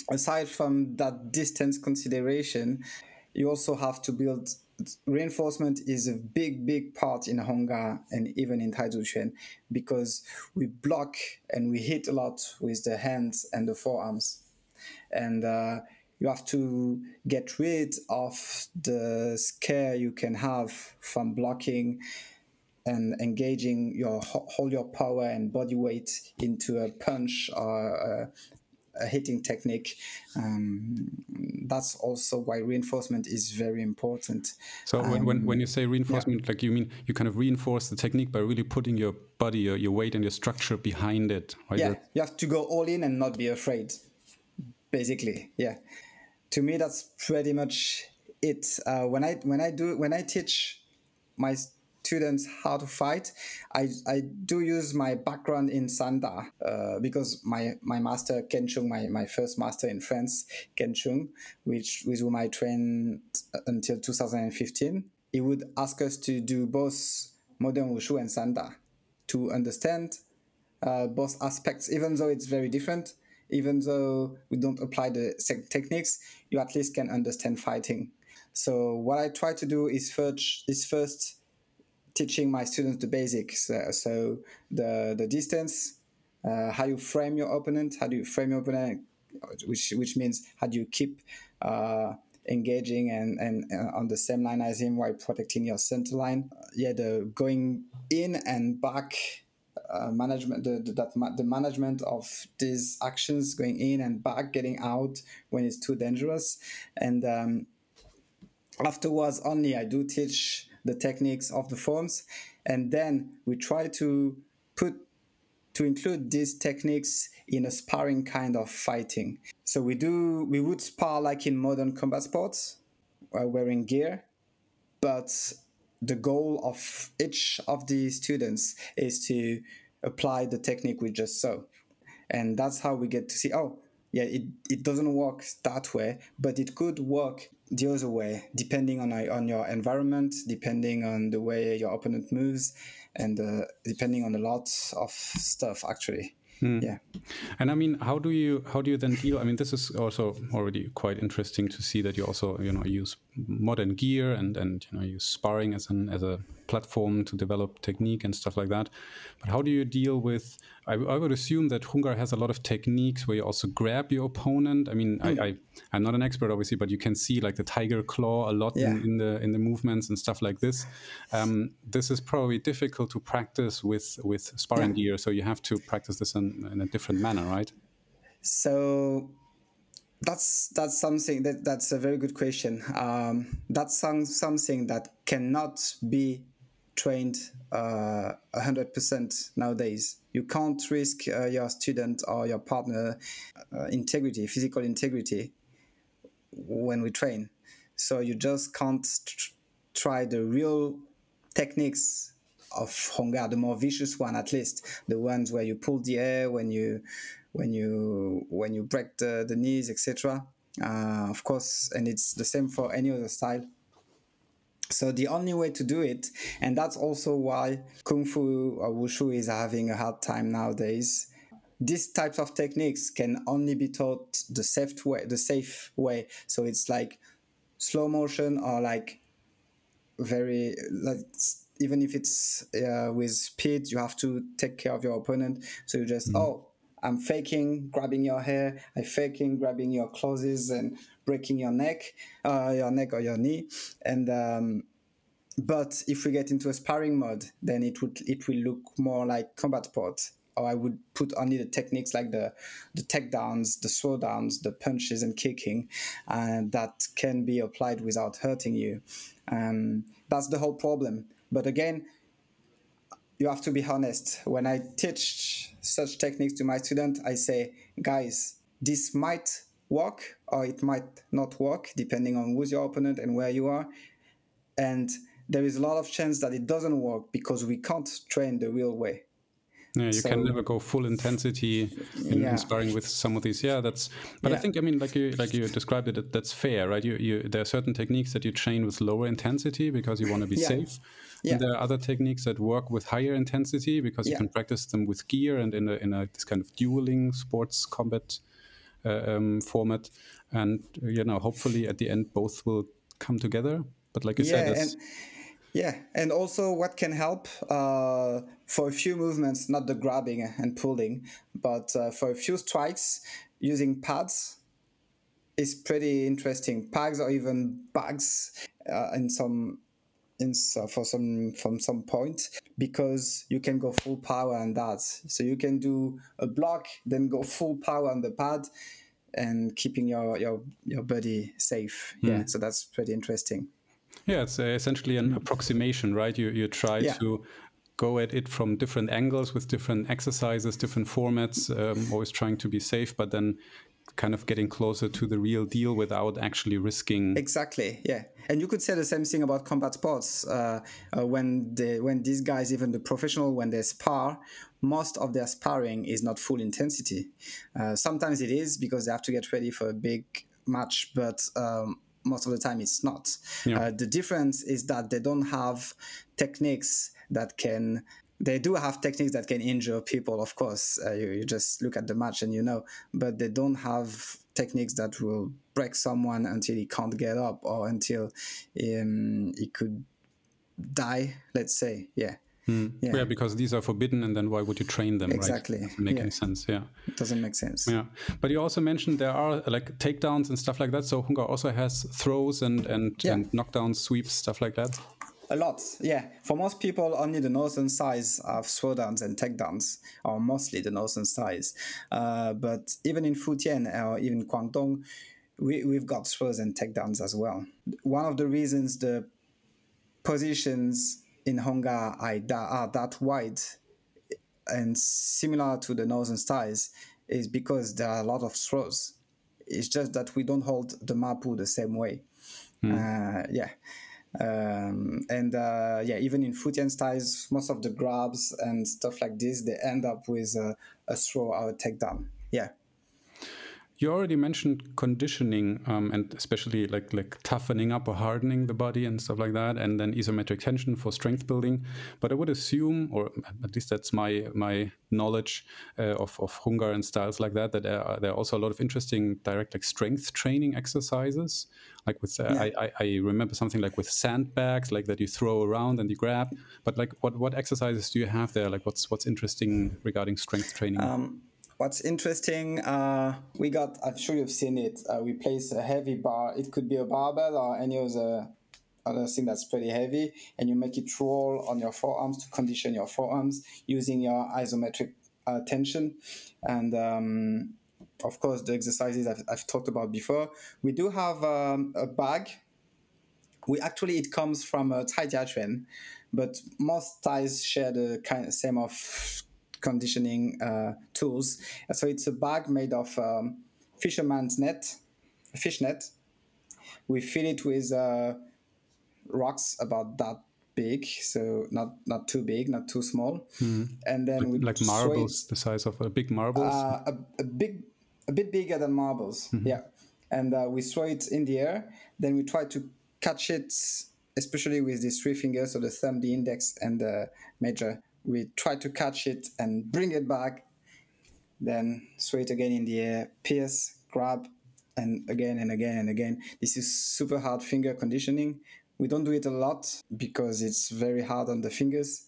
aside from that distance consideration, you also have to build reinforcement is a big, big part in Hung Gar and even in Taizu Chuan because we block and we hit a lot with the hands and the forearms. And uh, you have to get rid of the scare you can have from blocking and engaging your hold your power and body weight into a punch or a, a hitting technique. Um, that's also why reinforcement is very important. So when, um, when, when you say reinforcement, yeah. like you mean you kind of reinforce the technique by really putting your body, your, your weight, and your structure behind it. Right? Yeah, you have to go all in and not be afraid. Basically, yeah. To me, that's pretty much it. Uh, when I when I do when I teach my students how to fight, I, I do use my background in Sanda uh, because my, my master, Ken Chung, my, my first master in France, Ken Chung, which with whom I trained until 2015, he would ask us to do both modern Wushu and Sanda to understand uh, both aspects, even though it's very different. Even though we don't apply the techniques, you at least can understand fighting. So what I try to do is first is first teaching my students the basics. Uh, so the the distance, uh, how you frame your opponent, how do you frame your opponent, which which means how do you keep uh, engaging and and uh, on the same line as him while protecting your center line. yeah, the going in and back uh, management the, the, that ma- the management of these actions going in and back getting out when it's too dangerous and um, afterwards only i do teach the techniques of the forms and then we try to put to include these techniques in a sparring kind of fighting so we do we would spar like in modern combat sports uh, wearing gear but the goal of each of the students is to apply the technique we just saw. And that's how we get to see, oh, yeah, it, it doesn't work that way, but it could work the other way, depending on, on your environment, depending on the way your opponent moves, and uh, depending on a lot of stuff, actually. Hmm. Yeah. And I mean, how do you how do you then deal? I mean, this is also already quite interesting to see that you also you know use modern gear and and you know use sparring as an as a platform to develop technique and stuff like that. But how do you deal with? I, I would assume that Hung Gar has a lot of techniques where you also grab your opponent. I mean, mm. I, I am not an expert obviously, but you can see like the tiger claw a lot yeah. in, in, the in the movements and stuff like this. Um, this is probably difficult to practice with with sparring yeah. gear, so you have to practice this in, in a different manner, right? So that's that's something that that's a very good question. Um, that's some, something that cannot be trained uh, 100% nowadays. You can't risk uh, your student or your partner uh, integrity, physical integrity, when we train. So you just can't tr- try the real techniques of Hung Gar, the more vicious one at least, the ones where you pull the air when you when you when you break the, the knees, etc. Uh, of course, and it's the same for any other style. So the only way to do it, and that's also why Kung Fu or Wushu is having a hard time nowadays. These types of techniques can only be taught the safe way, the safe way. So it's like slow motion or like very like even if it's uh, with speed, you have to take care of your opponent. So you just mm. oh, I'm faking grabbing your hair. I'm faking grabbing your clothes and breaking your neck, uh, your neck or your knee. And um, but if we get into a sparring mode, then it would it will look more like combat sport. Or I would put only the techniques like the the takedowns, the slowdowns, the punches and kicking, and that can be applied without hurting you. Um, that's the whole problem. But again, you have to be honest. When I teach such techniques to my students, I say, guys, this might work or it might not work depending on who's your opponent and where you are. And there is a lot of chance that it doesn't work because we can't train the real way. Yeah, you so, can never go full intensity in, yeah. sparring with some of these. Yeah, that's. But yeah. I think I mean, like you like you described it, that's fair, right? You you there are certain techniques that you train with lower intensity because you want to be yeah. safe. Yeah. And there are other techniques that work with higher intensity because you can practice them with gear and in a in a this kind of dueling sports combat uh, um, format. And you know, hopefully at the end both will come together. But like you said, yeah, and also what can help uh, for a few movements, not the grabbing and pulling, but uh, for a few strikes, using pads is pretty interesting. Pads or even bags uh, in some in for some from some point because you can go full power on that. So you can do a block, then go full power on the pad, and keeping your your your body safe. Mm. Yeah, so that's pretty interesting. Yeah, it's uh, essentially an approximation, right? You you try yeah. to go at it from different angles with different exercises, different formats, um, always trying to be safe, but then kind of getting closer to the real deal without actually risking. Exactly. Yeah, and you could say the same thing about combat sports. Uh, uh, when they, when these guys, even the professional, when they spar, most of their sparring is not full intensity. Uh, sometimes it is because they have to get ready for a big match, but um, most of the time it's not. Yeah. Uh, the difference is that they don't have techniques that can they do have techniques that can injure people of course uh, you, you, just look at the match and you know but they don't have techniques that will break someone until he can't get up or until um, he could die let's say yeah Mm. Yeah. yeah. because these are forbidden, and then why would you train them? Exactly, right? doesn't make yeah. any sense. Yeah, it doesn't make sense. Yeah, but you also mentioned there are like takedowns and stuff like that. So Hung Gar also has throws and and, yeah. and knockdowns, sweeps, stuff like that. A lot, yeah. For most people, only the northern sides of throwdowns and takedowns, or mostly the northern sides. Uh, but even in Fujian or even Guangdong, we, we've got throws and takedowns as well. One of the reasons the positions in are, are that wide and similar to the northern styles is because there are a lot of throws. It's just that we don't hold the mapu the same way. Mm. Uh, yeah. Um, and uh, yeah, even in Fujian styles, most of the grabs and stuff like this, they end up with a, a throw or a takedown. Yeah. You already mentioned conditioning um, and especially like like toughening up or hardening the body and stuff like that, and then isometric tension for strength building. But I would assume, or at least that's my my knowledge uh, of of Hung Gar and styles like that, that there are, there are also a lot of interesting direct like strength training exercises. Like with, uh, yeah. I, I remember something like with sandbags, like that you throw around and you grab. But like, what what exercises do you have there? Like, what's what's interesting regarding strength training? Um, What's interesting, uh, we got, I'm sure you've seen it, uh, we place a heavy bar. It could be a barbell or any other, other thing that's pretty heavy, and you make it roll on your forearms to condition your forearms using your isometric uh, tension. And um, of course, the exercises I've, I've, talked about before. We do have um, a bag. We actually, it comes from a Thai Jiaquan, but most Thais share the kind of same of conditioning uh, tools. So it's a bag made of um, fisherman's net, fish net. We fill it with uh, rocks about that big, so not not too big, not too small. Mm. And then like, we like marbles, the size of a big marbles. Uh, a, a, big, a bit bigger than marbles. Mm-hmm. Yeah, and uh, we throw it in the air. Then we try to catch it, especially with these three fingers, so the thumb, the index, and the major we try to catch it and bring it back, then throw it again in the air, pierce, grab, and again and again and again. This is super hard finger conditioning. We don't do it a lot because it's very hard on the fingers,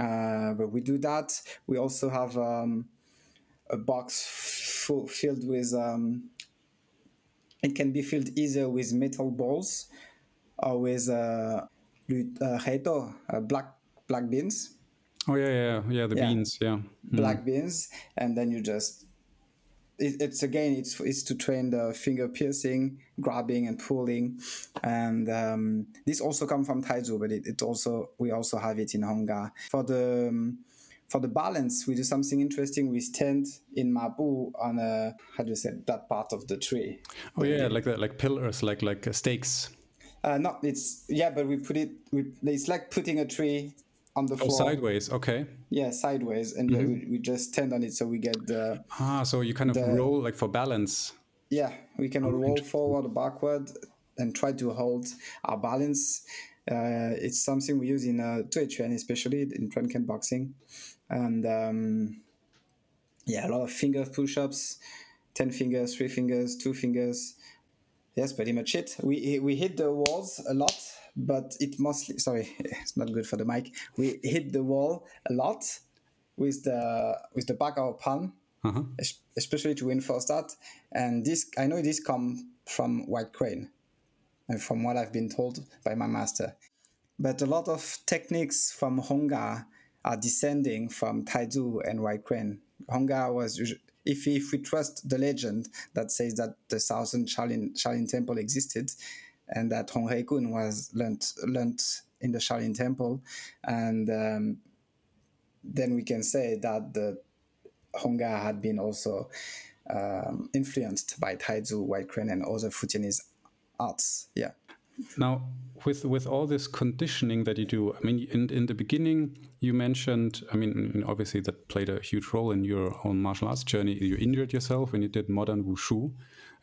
uh, but we do that. We also have um, a box full, filled with. Um, it can be filled either with metal balls or with uh, uh, black black beans Oh yeah, yeah, yeah. The yeah. beans, yeah. Black mm. beans, and then you just. It, it's again, it's it's to train the finger piercing, grabbing, and pulling, and um, this also comes from Taizu, but it, it also we also have it in Hung Gar for the. Um, for the balance, we do something interesting. We stand in Mabu on a how do you say that part of the tree? Oh yeah, like that, like pillars, like like uh, stakes. Uh, no, it's yeah, but we put it. We, it's like putting a tree on the oh, floor. sideways, okay. Yeah, sideways, and mm-hmm. we, we, just stand on it so we get the. Ah, so you kind of the, roll like for balance. Yeah, we can oh, roll forward backward and try to hold our balance. Uh, it's something we use in uh, Tuechuan, especially in Drunken boxing, and um, yeah, a lot of finger push-ups, ten fingers, three fingers, two fingers. That's pretty much it. We we hit the walls a lot but it mostly sorry it's not good for the mic. We hit the wall a lot with the with the back of our palm uh-huh. especially to reinforce that. And this i know this come from white crane and from what i've been told by my master. But a lot of techniques from Hung Gar are descending from taizu and white crane. Hung Gar was if, if we trust the legend that says that the thousand Shaolin, Shaolin temple existed, and that Hong Hei Kun was learnt learnt in the Shaolin Temple, and um, then we can say that the Hung Gar had been also um, influenced by Taizu, White Crane, and other Fujianese arts. Yeah. Now, with with all this conditioning that you do, I mean, in in the beginning, you mentioned, I mean, obviously that played a huge role in your own martial arts journey. You injured yourself when you did modern wushu,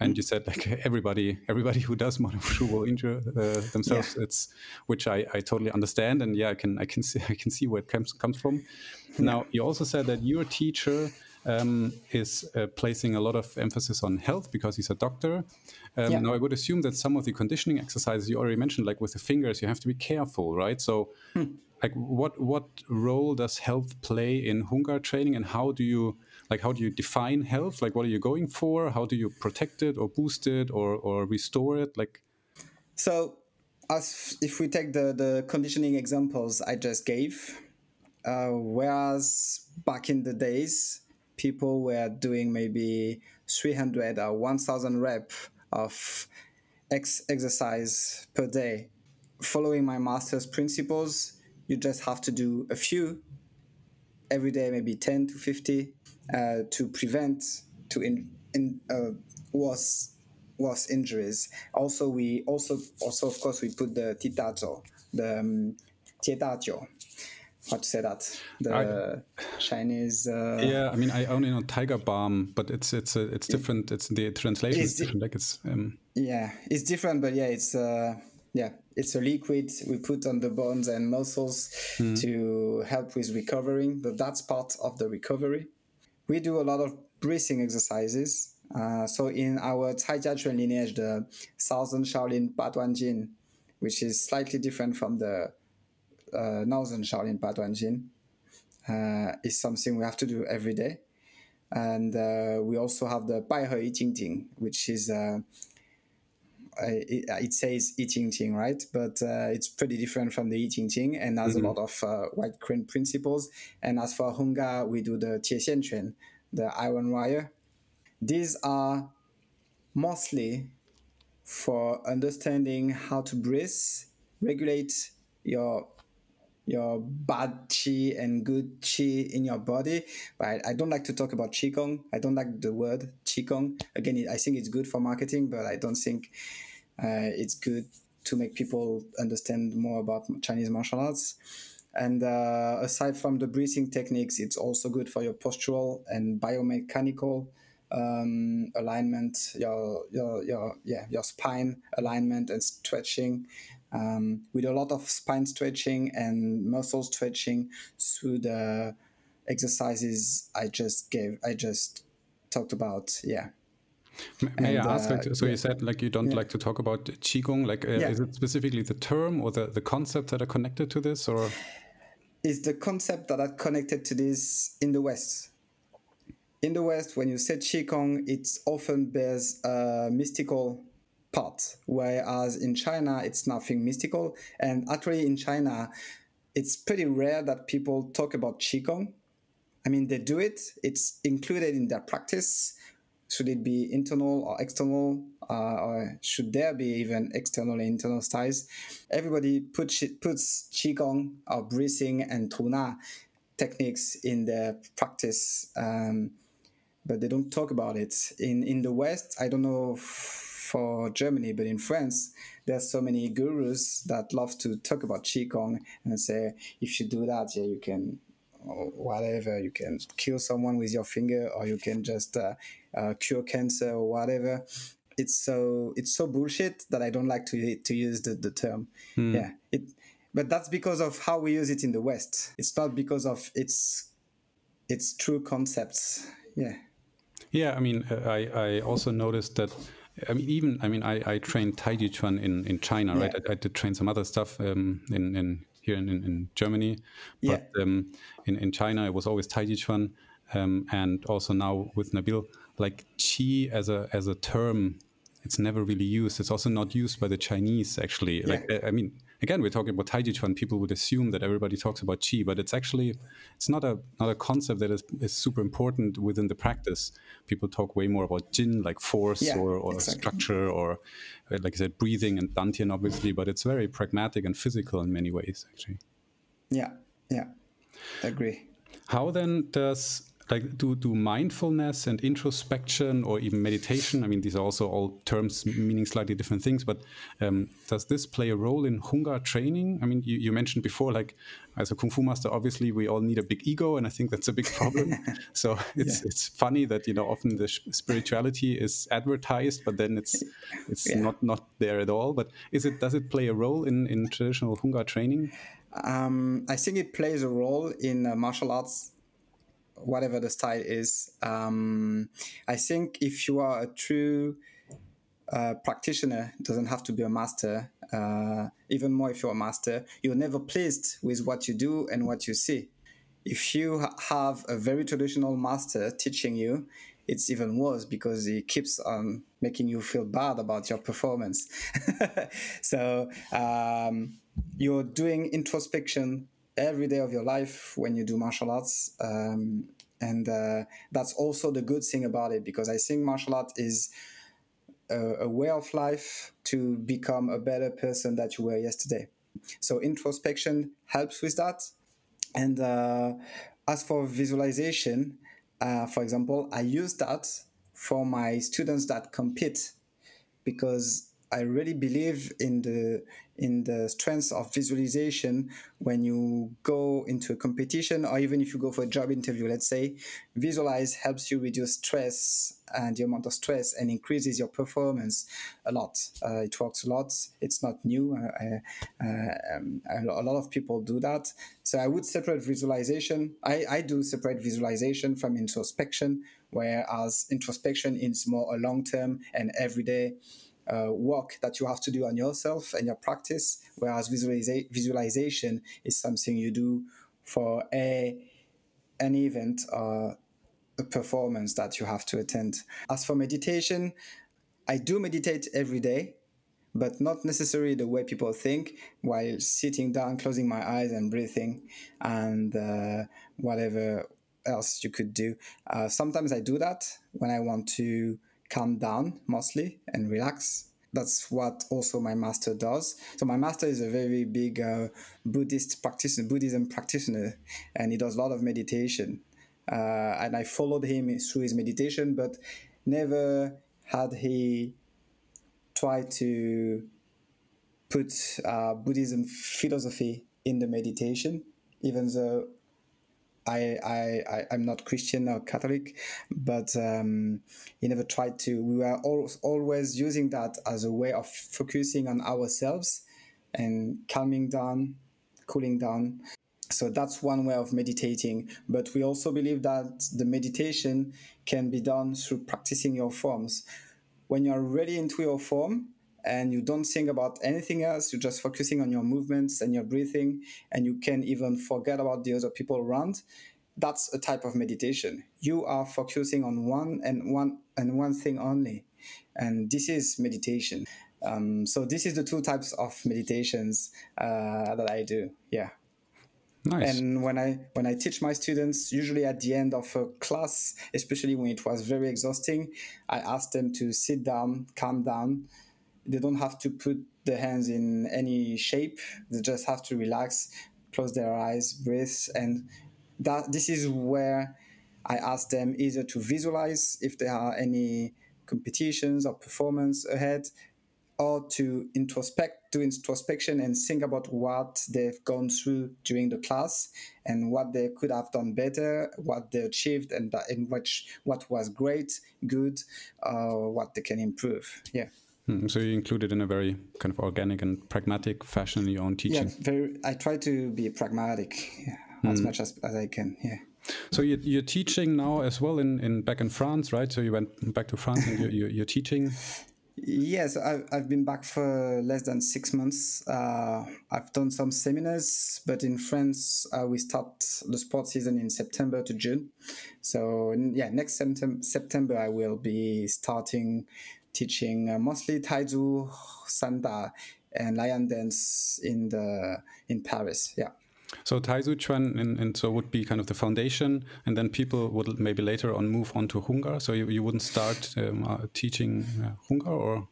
and you said like everybody everybody who does modern will injure uh, themselves. Yeah. It's which I, I totally understand, and yeah, I can I can see I can see where it comes comes from. Yeah. Now, you also said that your teacher um, is uh, placing a lot of emphasis on health because he's a doctor. Um, yeah. Now, I would assume that some of the conditioning exercises you already mentioned, like with the fingers, you have to be careful, right? So, hmm. like, what what role does health play in Hungar training, and how do you like how do you define health? Like, what are you going for? How do you protect it or boost it or or restore it? Like, so as if we take the the conditioning examples I just gave, uh, whereas back in the days people were doing maybe 300 or 1000 rep of ex- exercise per day following my master's principles you just have to do a few every day maybe 10 to 50 uh, to prevent to in, in uh, worse worse injuries also we also also of course we put the dit da jow the um, how to say that the I, Chinese. Uh, yeah, I mean, I only know tiger balm, but it's it's a, it's different. It's the translation is different. Like it's um, yeah, it's different, but yeah, it's uh, yeah, it's a liquid we put on the bones and muscles mm. to help with recovering. But that's part of the recovery. We do a lot of breathing exercises. Uh, so in our Tai Chuan lineage, the Southern Shaolin Baduanjin, which is slightly different from the uh, Northern Shaolin Baduanjin uh, is something we have to do every day. And uh, we also have the Bai He Jing Jing, which is uh, it, it, says Yi Jin Jing, right? But uh, it's pretty different from the Yi Jin Jing and has mm-hmm. a lot of uh, white crane principles. And as for Hunga, we do the Tie Xian Quan, the iron wire. These are mostly for understanding how to breathe, regulate your your bad chi and good chi in your body. But I, don't like to talk about qigong. I don't like the word qigong. Again, I think it's good for marketing, but I don't think uh, it's good to make people understand more about Chinese martial arts. And uh, aside from the breathing techniques, it's also good for your postural and biomechanical um, alignment, your your your yeah your spine alignment and stretching um, with a lot of spine stretching and muscle stretching through the exercises I just gave, I just talked about. Yeah. May and, I ask? Like, uh, so yeah. you said like you don't yeah. like to talk about qigong. Like, uh, yeah. is it specifically the term or the the concepts that are connected to this, or is the concept that are connected to this in the West? In the West, when you say qigong, it often bears a mystical part, whereas in China, it's nothing mystical. And actually, in China, it's pretty rare that people talk about Qigong. I mean, they do it, it's included in their practice. Should it be internal or external? Uh, or should there be even external and internal styles? Everybody puts, puts Qigong or breathing and Tuna techniques in their practice, um, but they don't talk about it. In, in the West, I don't know. If, for Germany, but in France, there's so many gurus that love to talk about qigong and say if you do that, yeah, you can whatever you can kill someone with your finger or you can just uh, uh, cure cancer or whatever. It's so it's so bullshit that i don't like to to use the, the term. Mm. yeah it but that's because of how we use it in the west. It's not because of its its true concepts. Yeah. Yeah i mean i i also noticed that I mean, even I mean, I, I trained Tai Chi Chuan in, in China, yeah. right? I, I, did train some other stuff um, in, in here in, in, Germany, but yeah. um, in in China it was always Tai Chi Chuan, um, and also now with Nabil, like Qi as a as a term, it's never really used. It's also not used by the Chinese actually. Yeah. Like I mean, again, we're talking about Tai Chi Chuan. People would assume that everybody talks about Qi, but it's actually it's not a not a concept that is, is super important within the practice. People talk way more about Jin, like force yeah, or, or exactly. structure, or uh, like I said, breathing and Dantian, obviously. But it's very pragmatic and physical in many ways, actually. Yeah, yeah, I agree. How then does like do do mindfulness and introspection or even meditation. I mean these are also all terms meaning slightly different things but um, does this play a role in hungar training? I mean you, you, mentioned before like as a kung fu master obviously we all need a big ego and i think that's a big problem. So it's yeah. it's funny that you know often the spirituality is advertised but then it's it's yeah. not not there at all. But is it does it play a role in in traditional hungar training? Um, I think it plays a role in uh, martial arts whatever the style is. Um, I think if you are a true uh, practitioner, doesn't have to be a master. Uh, even more if you're a master, you're never pleased with what you do and what you see. If you ha- have a very traditional master teaching you, it's even worse because he keeps on making you feel bad about your performance. so um, you're doing introspection every day of your life when you do martial arts. Um, and uh, that's also the good thing about it because I think martial art is a, a, way of life to become a better person that you were yesterday. So introspection helps with that. And uh, as for visualization, uh, for example, I use that for my students that compete because I really believe in the in the strength of visualization when you go into a competition or even if you go for a job interview. Let's say, visualize helps you reduce stress and the amount of stress and increases your performance a lot. Uh, it works a lot. It's not new. Uh, uh, um, a lot of people do that. So I would separate visualization. I, I do separate visualization from introspection, whereas introspection is more a long term and everyday uh, work that you have to do on yourself and your practice, whereas visualiza- visualization is something you do for a an event or a performance that you have to attend. As for meditation, I do meditate every day, but not necessarily the way people think while sitting down, closing my eyes and breathing and uh, whatever else you could do. Uh, sometimes I do that when I want to calm down mostly and relax. That's what also my master does. So my master is a very big uh, Buddhist practitioner, Buddhism practitioner, and he does a lot of meditation. Uh, and I followed him through his meditation, but never had he tried to put uh, Buddhism philosophy in the meditation, even though I, I, I am not Christian or Catholic, but um, he never tried to. We were al- always using that as a way of focusing on ourselves and calming down, cooling down. So that's one way of meditating. But we also believe that the meditation can be done through practicing your forms. When you're ready into your form, and you don't think about anything else. You're just focusing on your movements and your breathing, and you can even forget about the other people around. That's a type of meditation. You are focusing on one and one and one thing only, and this is meditation. Um, so this is the two types of meditations uh, that I do. Yeah. Nice. And when I when I teach my students, usually at the end of a class, especially when it was very exhausting, I ask them to sit down, calm down, they don't have to put their hands in any shape. They just have to relax, close their eyes, breathe, and that this is where I ask them either to visualize if there are any competitions or performance ahead, or to introspect, do introspection and think about what they've gone through during the class and what they could have done better, what they achieved, and in which what was great, good, uh, what they can improve. Yeah. Hmm, so you include it in a very kind of organic and pragmatic fashion in your own teaching. Yeah, very. I try to be pragmatic yeah, as hmm. much as, as I can. Yeah. So you're, you're teaching now as well in, in back in France, right? So you went back to France and you're, you're, teaching. Yes, I've, I've been back for less than six months. Uh, I've done some seminars, but in France, uh, we start the sports season in September to June. So, yeah, next September, I will be starting teaching uh, mostly Taizu, Sanda, and Lion Dance in the in Paris. Yeah. So Taizu Chuan and, and so would be kind of the foundation, and then people would maybe later on move on to Hungar. So you, you wouldn't start um, uh, teaching uh, Hungar, or?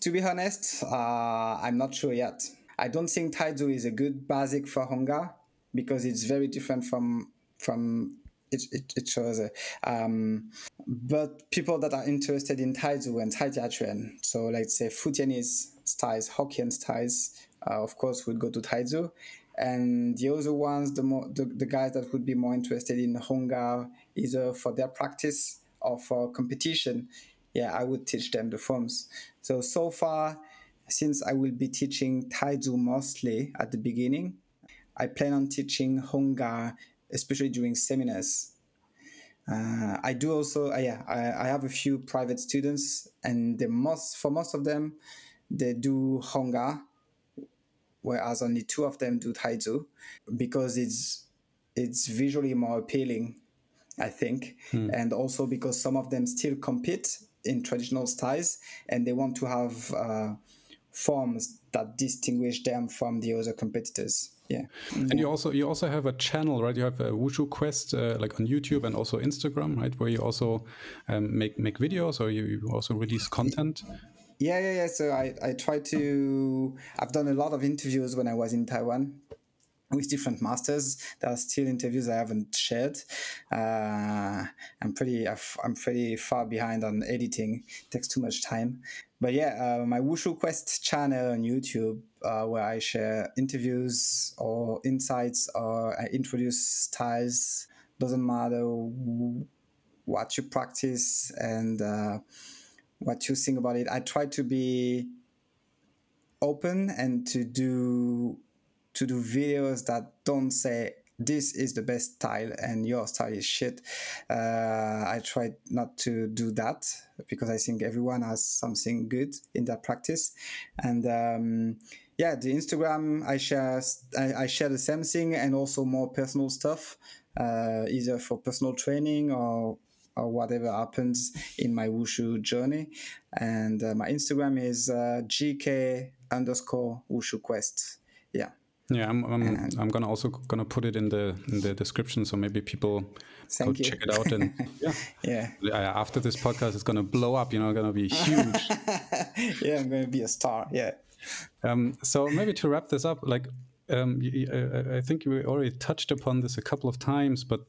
To be honest, uh, I'm not sure yet. I don't think Taizu is a good basic for Hungar because it's very different from from it, it, shows. Uh, um, but people that are interested in Taizu and Tai Chuan, so let's say Fujianese styles, Hokkien styles, uh, of course, would go to Taizu. And the other ones, the, the, the guys that would be more interested in Hunggar, either for their practice or for competition, yeah, I would teach them the forms. So, so far, since I will be teaching Taizu mostly at the beginning, I plan on teaching Hunggar, especially during seminars. Uh, I do also, uh, yeah, I, I, have a few private students, and the most for most of them, they do Hunggar, whereas only two of them do Taizu, because it's it's visually more appealing, I think, hmm. and also because some of them still compete in traditional styles, and they want to have uh, forms that distinguish them from the other competitors yeah and you also you also have a channel right you have a wushu quest uh, like on youtube and also instagram right where you also um, make make videos or you, you also release content yeah yeah yeah so i i try to i've done a lot of interviews when i was in taiwan with different masters. There are still interviews I haven't shared. Uh, I'm pretty I'm pretty far behind on editing. It takes too much time. But yeah, uh, my Wushu Quest channel on YouTube, uh, where I share interviews or insights or I introduce styles. Doesn't matter what you practice and uh, what you think about it. I try to be open and to do to do videos that don't say this is the best style and your style is shit. Uh, I try not to do that because I think everyone has something good in their practice. And um, yeah, the Instagram I share I, I, share the same thing and also more personal stuff, uh, either for personal training or or whatever happens in my wushu journey. And uh, my Instagram is uh, gk underscore wushu quest. Yeah. Yeah, I'm I'm, I'm gonna also gonna put it in the in the description so maybe people go you. check it out and yeah yeah after this podcast it's gonna blow up you know gonna be huge yeah I'm gonna be a star yeah um, so maybe to wrap this up like um, I, think we already touched upon this a couple of times but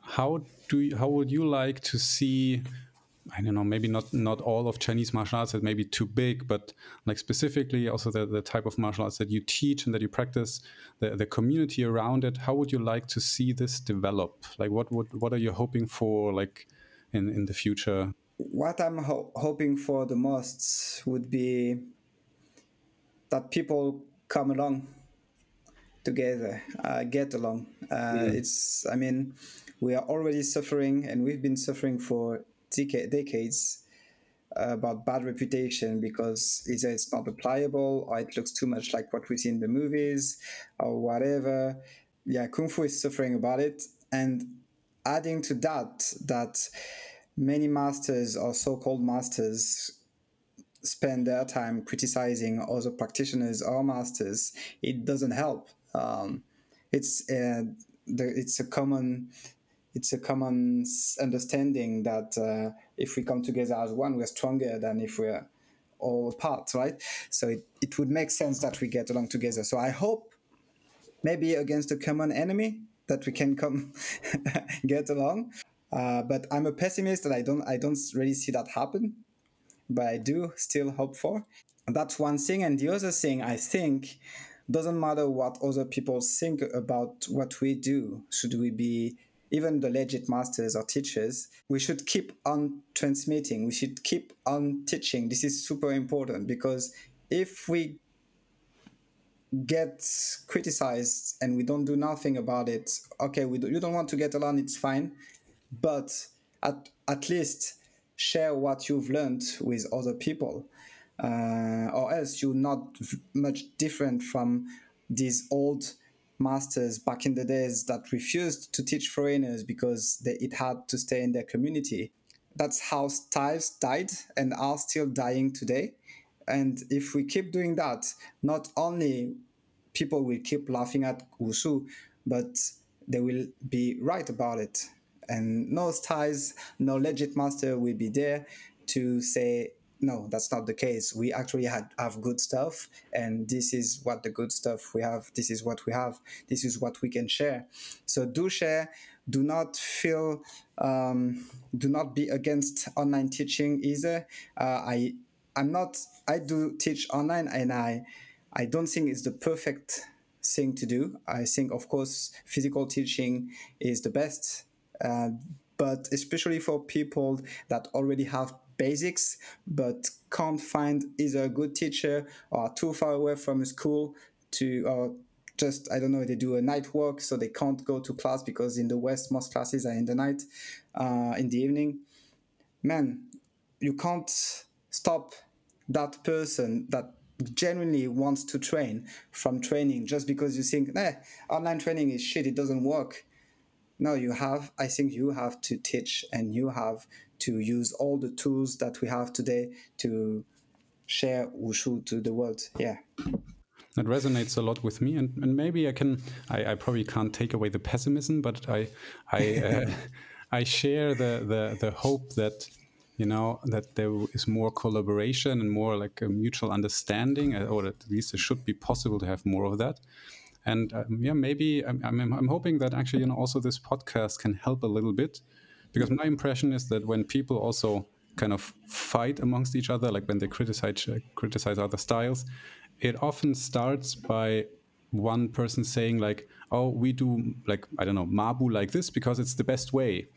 how do you, how would you like to see I don't know, maybe not not all of Chinese martial arts that may be too big, but like specifically also the, the type of martial arts that you teach and that you practice, the, the community around it. How would you like to see this develop? Like what what what are you hoping for like in, in the future? What I'm ho hoping for the most would be that people come along together, uh, get along. Uh, mm. It's, I mean, we are already suffering and we've been suffering for decades uh, about bad reputation because either it's not applicable or it looks too much like what we see in the movies or whatever. Yeah, Kung Fu is suffering about it. And adding to that, that many masters or so called masters spend their time criticizing other practitioners or masters, it doesn't help. Um, it's, uh, the, it's a common it's a common understanding that uh, if we come together as one, we're stronger than if we're all apart, right? So it, it would make sense that we get along together. So I hope maybe against a common enemy that we can come get along. Uh, but I'm a pessimist and I don't I don't really see that happen. But I do still hope for. And that's one thing. And the other thing I think doesn't matter what other people think about what we do. Should we be even the legit masters or teachers, we should keep on transmitting. We should keep on teaching. This is super important because if we get criticized and we don't do nothing about it, okay, we do, you don't want to get along, it's fine, but at, at least share what you've learned with other people. Uh, or else you're not much different from these old masters back in the days that refused to teach foreigners because they, it had to stay in their community. That's how styles died and are still dying today. And if we keep doing that, not only people will keep laughing at Wushu, but they will be right about it. And no styles, no legit master will be there to say, no, that's not the case. We actually had have good stuff, and this is what the good stuff we have. This is what we have. This is what we can share. So do share, do not feel um, do not be against online teaching either. Uh, I I'm not. I do teach online, and I I don't think it's the perfect thing to do. I think, of course, physical teaching is the best, uh, but especially for people that already have basics but can't find either a good teacher or too far away from a school to or just I don't know they do a night work so they can't go to class because in the West most classes are in the night, uh, in the evening. Man, you can't stop that person that genuinely wants to train from training just because you think, eh, online training is shit, it doesn't work. No, you have, I think you have to teach and you have to use all the tools that we have today to share Wushu to the world. Yeah. That resonates a lot with me, and, and maybe I can. I, I probably can't take away the pessimism, but I, I, uh, I share the, the the hope that you know that there is more collaboration and more like a mutual understanding, uh, or at least it should be possible to have more of that. And um, yeah, maybe I'm, I'm, I'm hoping that actually you know also this podcast can help a little bit, because my impression is that when people also kind of fight amongst each other, like when they criticize uh, criticize other styles, it often starts by one person saying like, "Oh, we do like I don't know Mabu like this because it's the best way."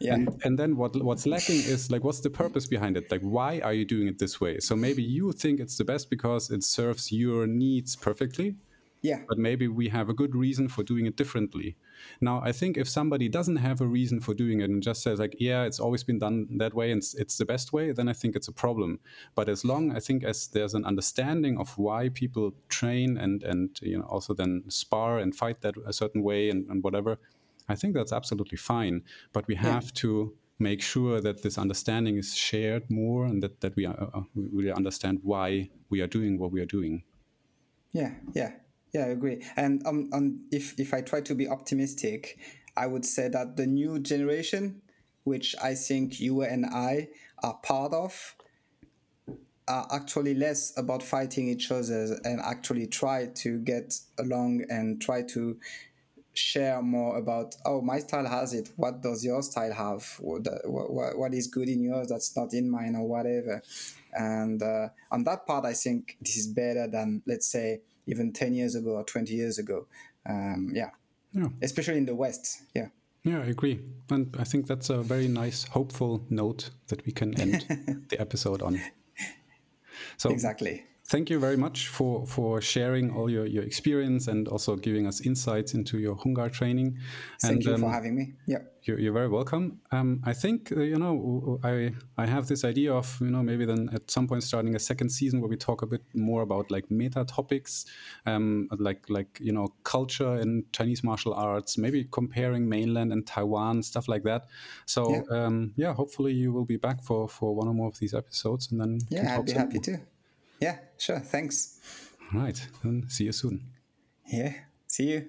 Yeah. And, and then what what's lacking is like what's the purpose behind it? Like why are you doing it this way? So maybe you think it's the best because it serves your needs perfectly. Yeah. But maybe we have a good reason for doing it differently. Now, I think if somebody doesn't have a reason for doing it and just says like, yeah, it's always been done that way and it's, it's the best way, then I think it's a problem. But as long I think as there's an understanding of why people train and and you know also then spar and fight that a certain way and, and whatever, I think that's absolutely fine. But we have yeah. to make sure that this understanding is shared more and that, that we, uh, uh we really understand why we are doing what we are doing. Yeah, yeah. Yeah, I agree. And um, um, if if I try to be optimistic, I would say that the new generation, which I think you and I are part of, are actually less about fighting each other and actually try to get along and try to share more about oh my style has it. What does your style have? What, what, what is good in yours that's not in mine or whatever. And uh, on that part i think this is better than let's say even 10 years ago or 20 years ago. Um, yeah. yeah. Especially in the West. Yeah. Yeah, I agree. And I think that's a very nice, hopeful note that we can end the episode on. So, exactly thank you very much for for sharing all your, your experience and also giving us insights into your Hung Gar training. Thank and, you um, for having me. Yeah, you're, you're very welcome. Um, I think uh, you know I I have this idea of you know maybe then at some point starting a second season where we talk a bit more about like meta topics, um, like like you know culture and Chinese martial arts, maybe comparing mainland and Taiwan stuff like that. So yeah, um, yeah hopefully you will be back for for one or more of these episodes, and then yeah, I'd be happy to. Yeah, sure. Thanks. All right. Then see you soon. Yeah. See you.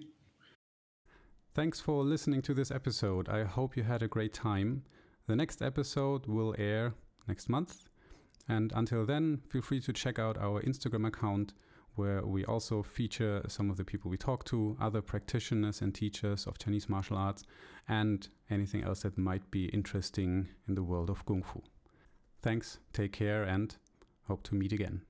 Thanks for listening to this episode. I hope you had a great time. The next episode will air next month. And until then, feel free to check out our Instagram account where we also feature some of the people we talk to, other practitioners and teachers of Chinese martial arts, and anything else that might be interesting in the world of Kung Fu. Thanks, take care, and hope to meet again.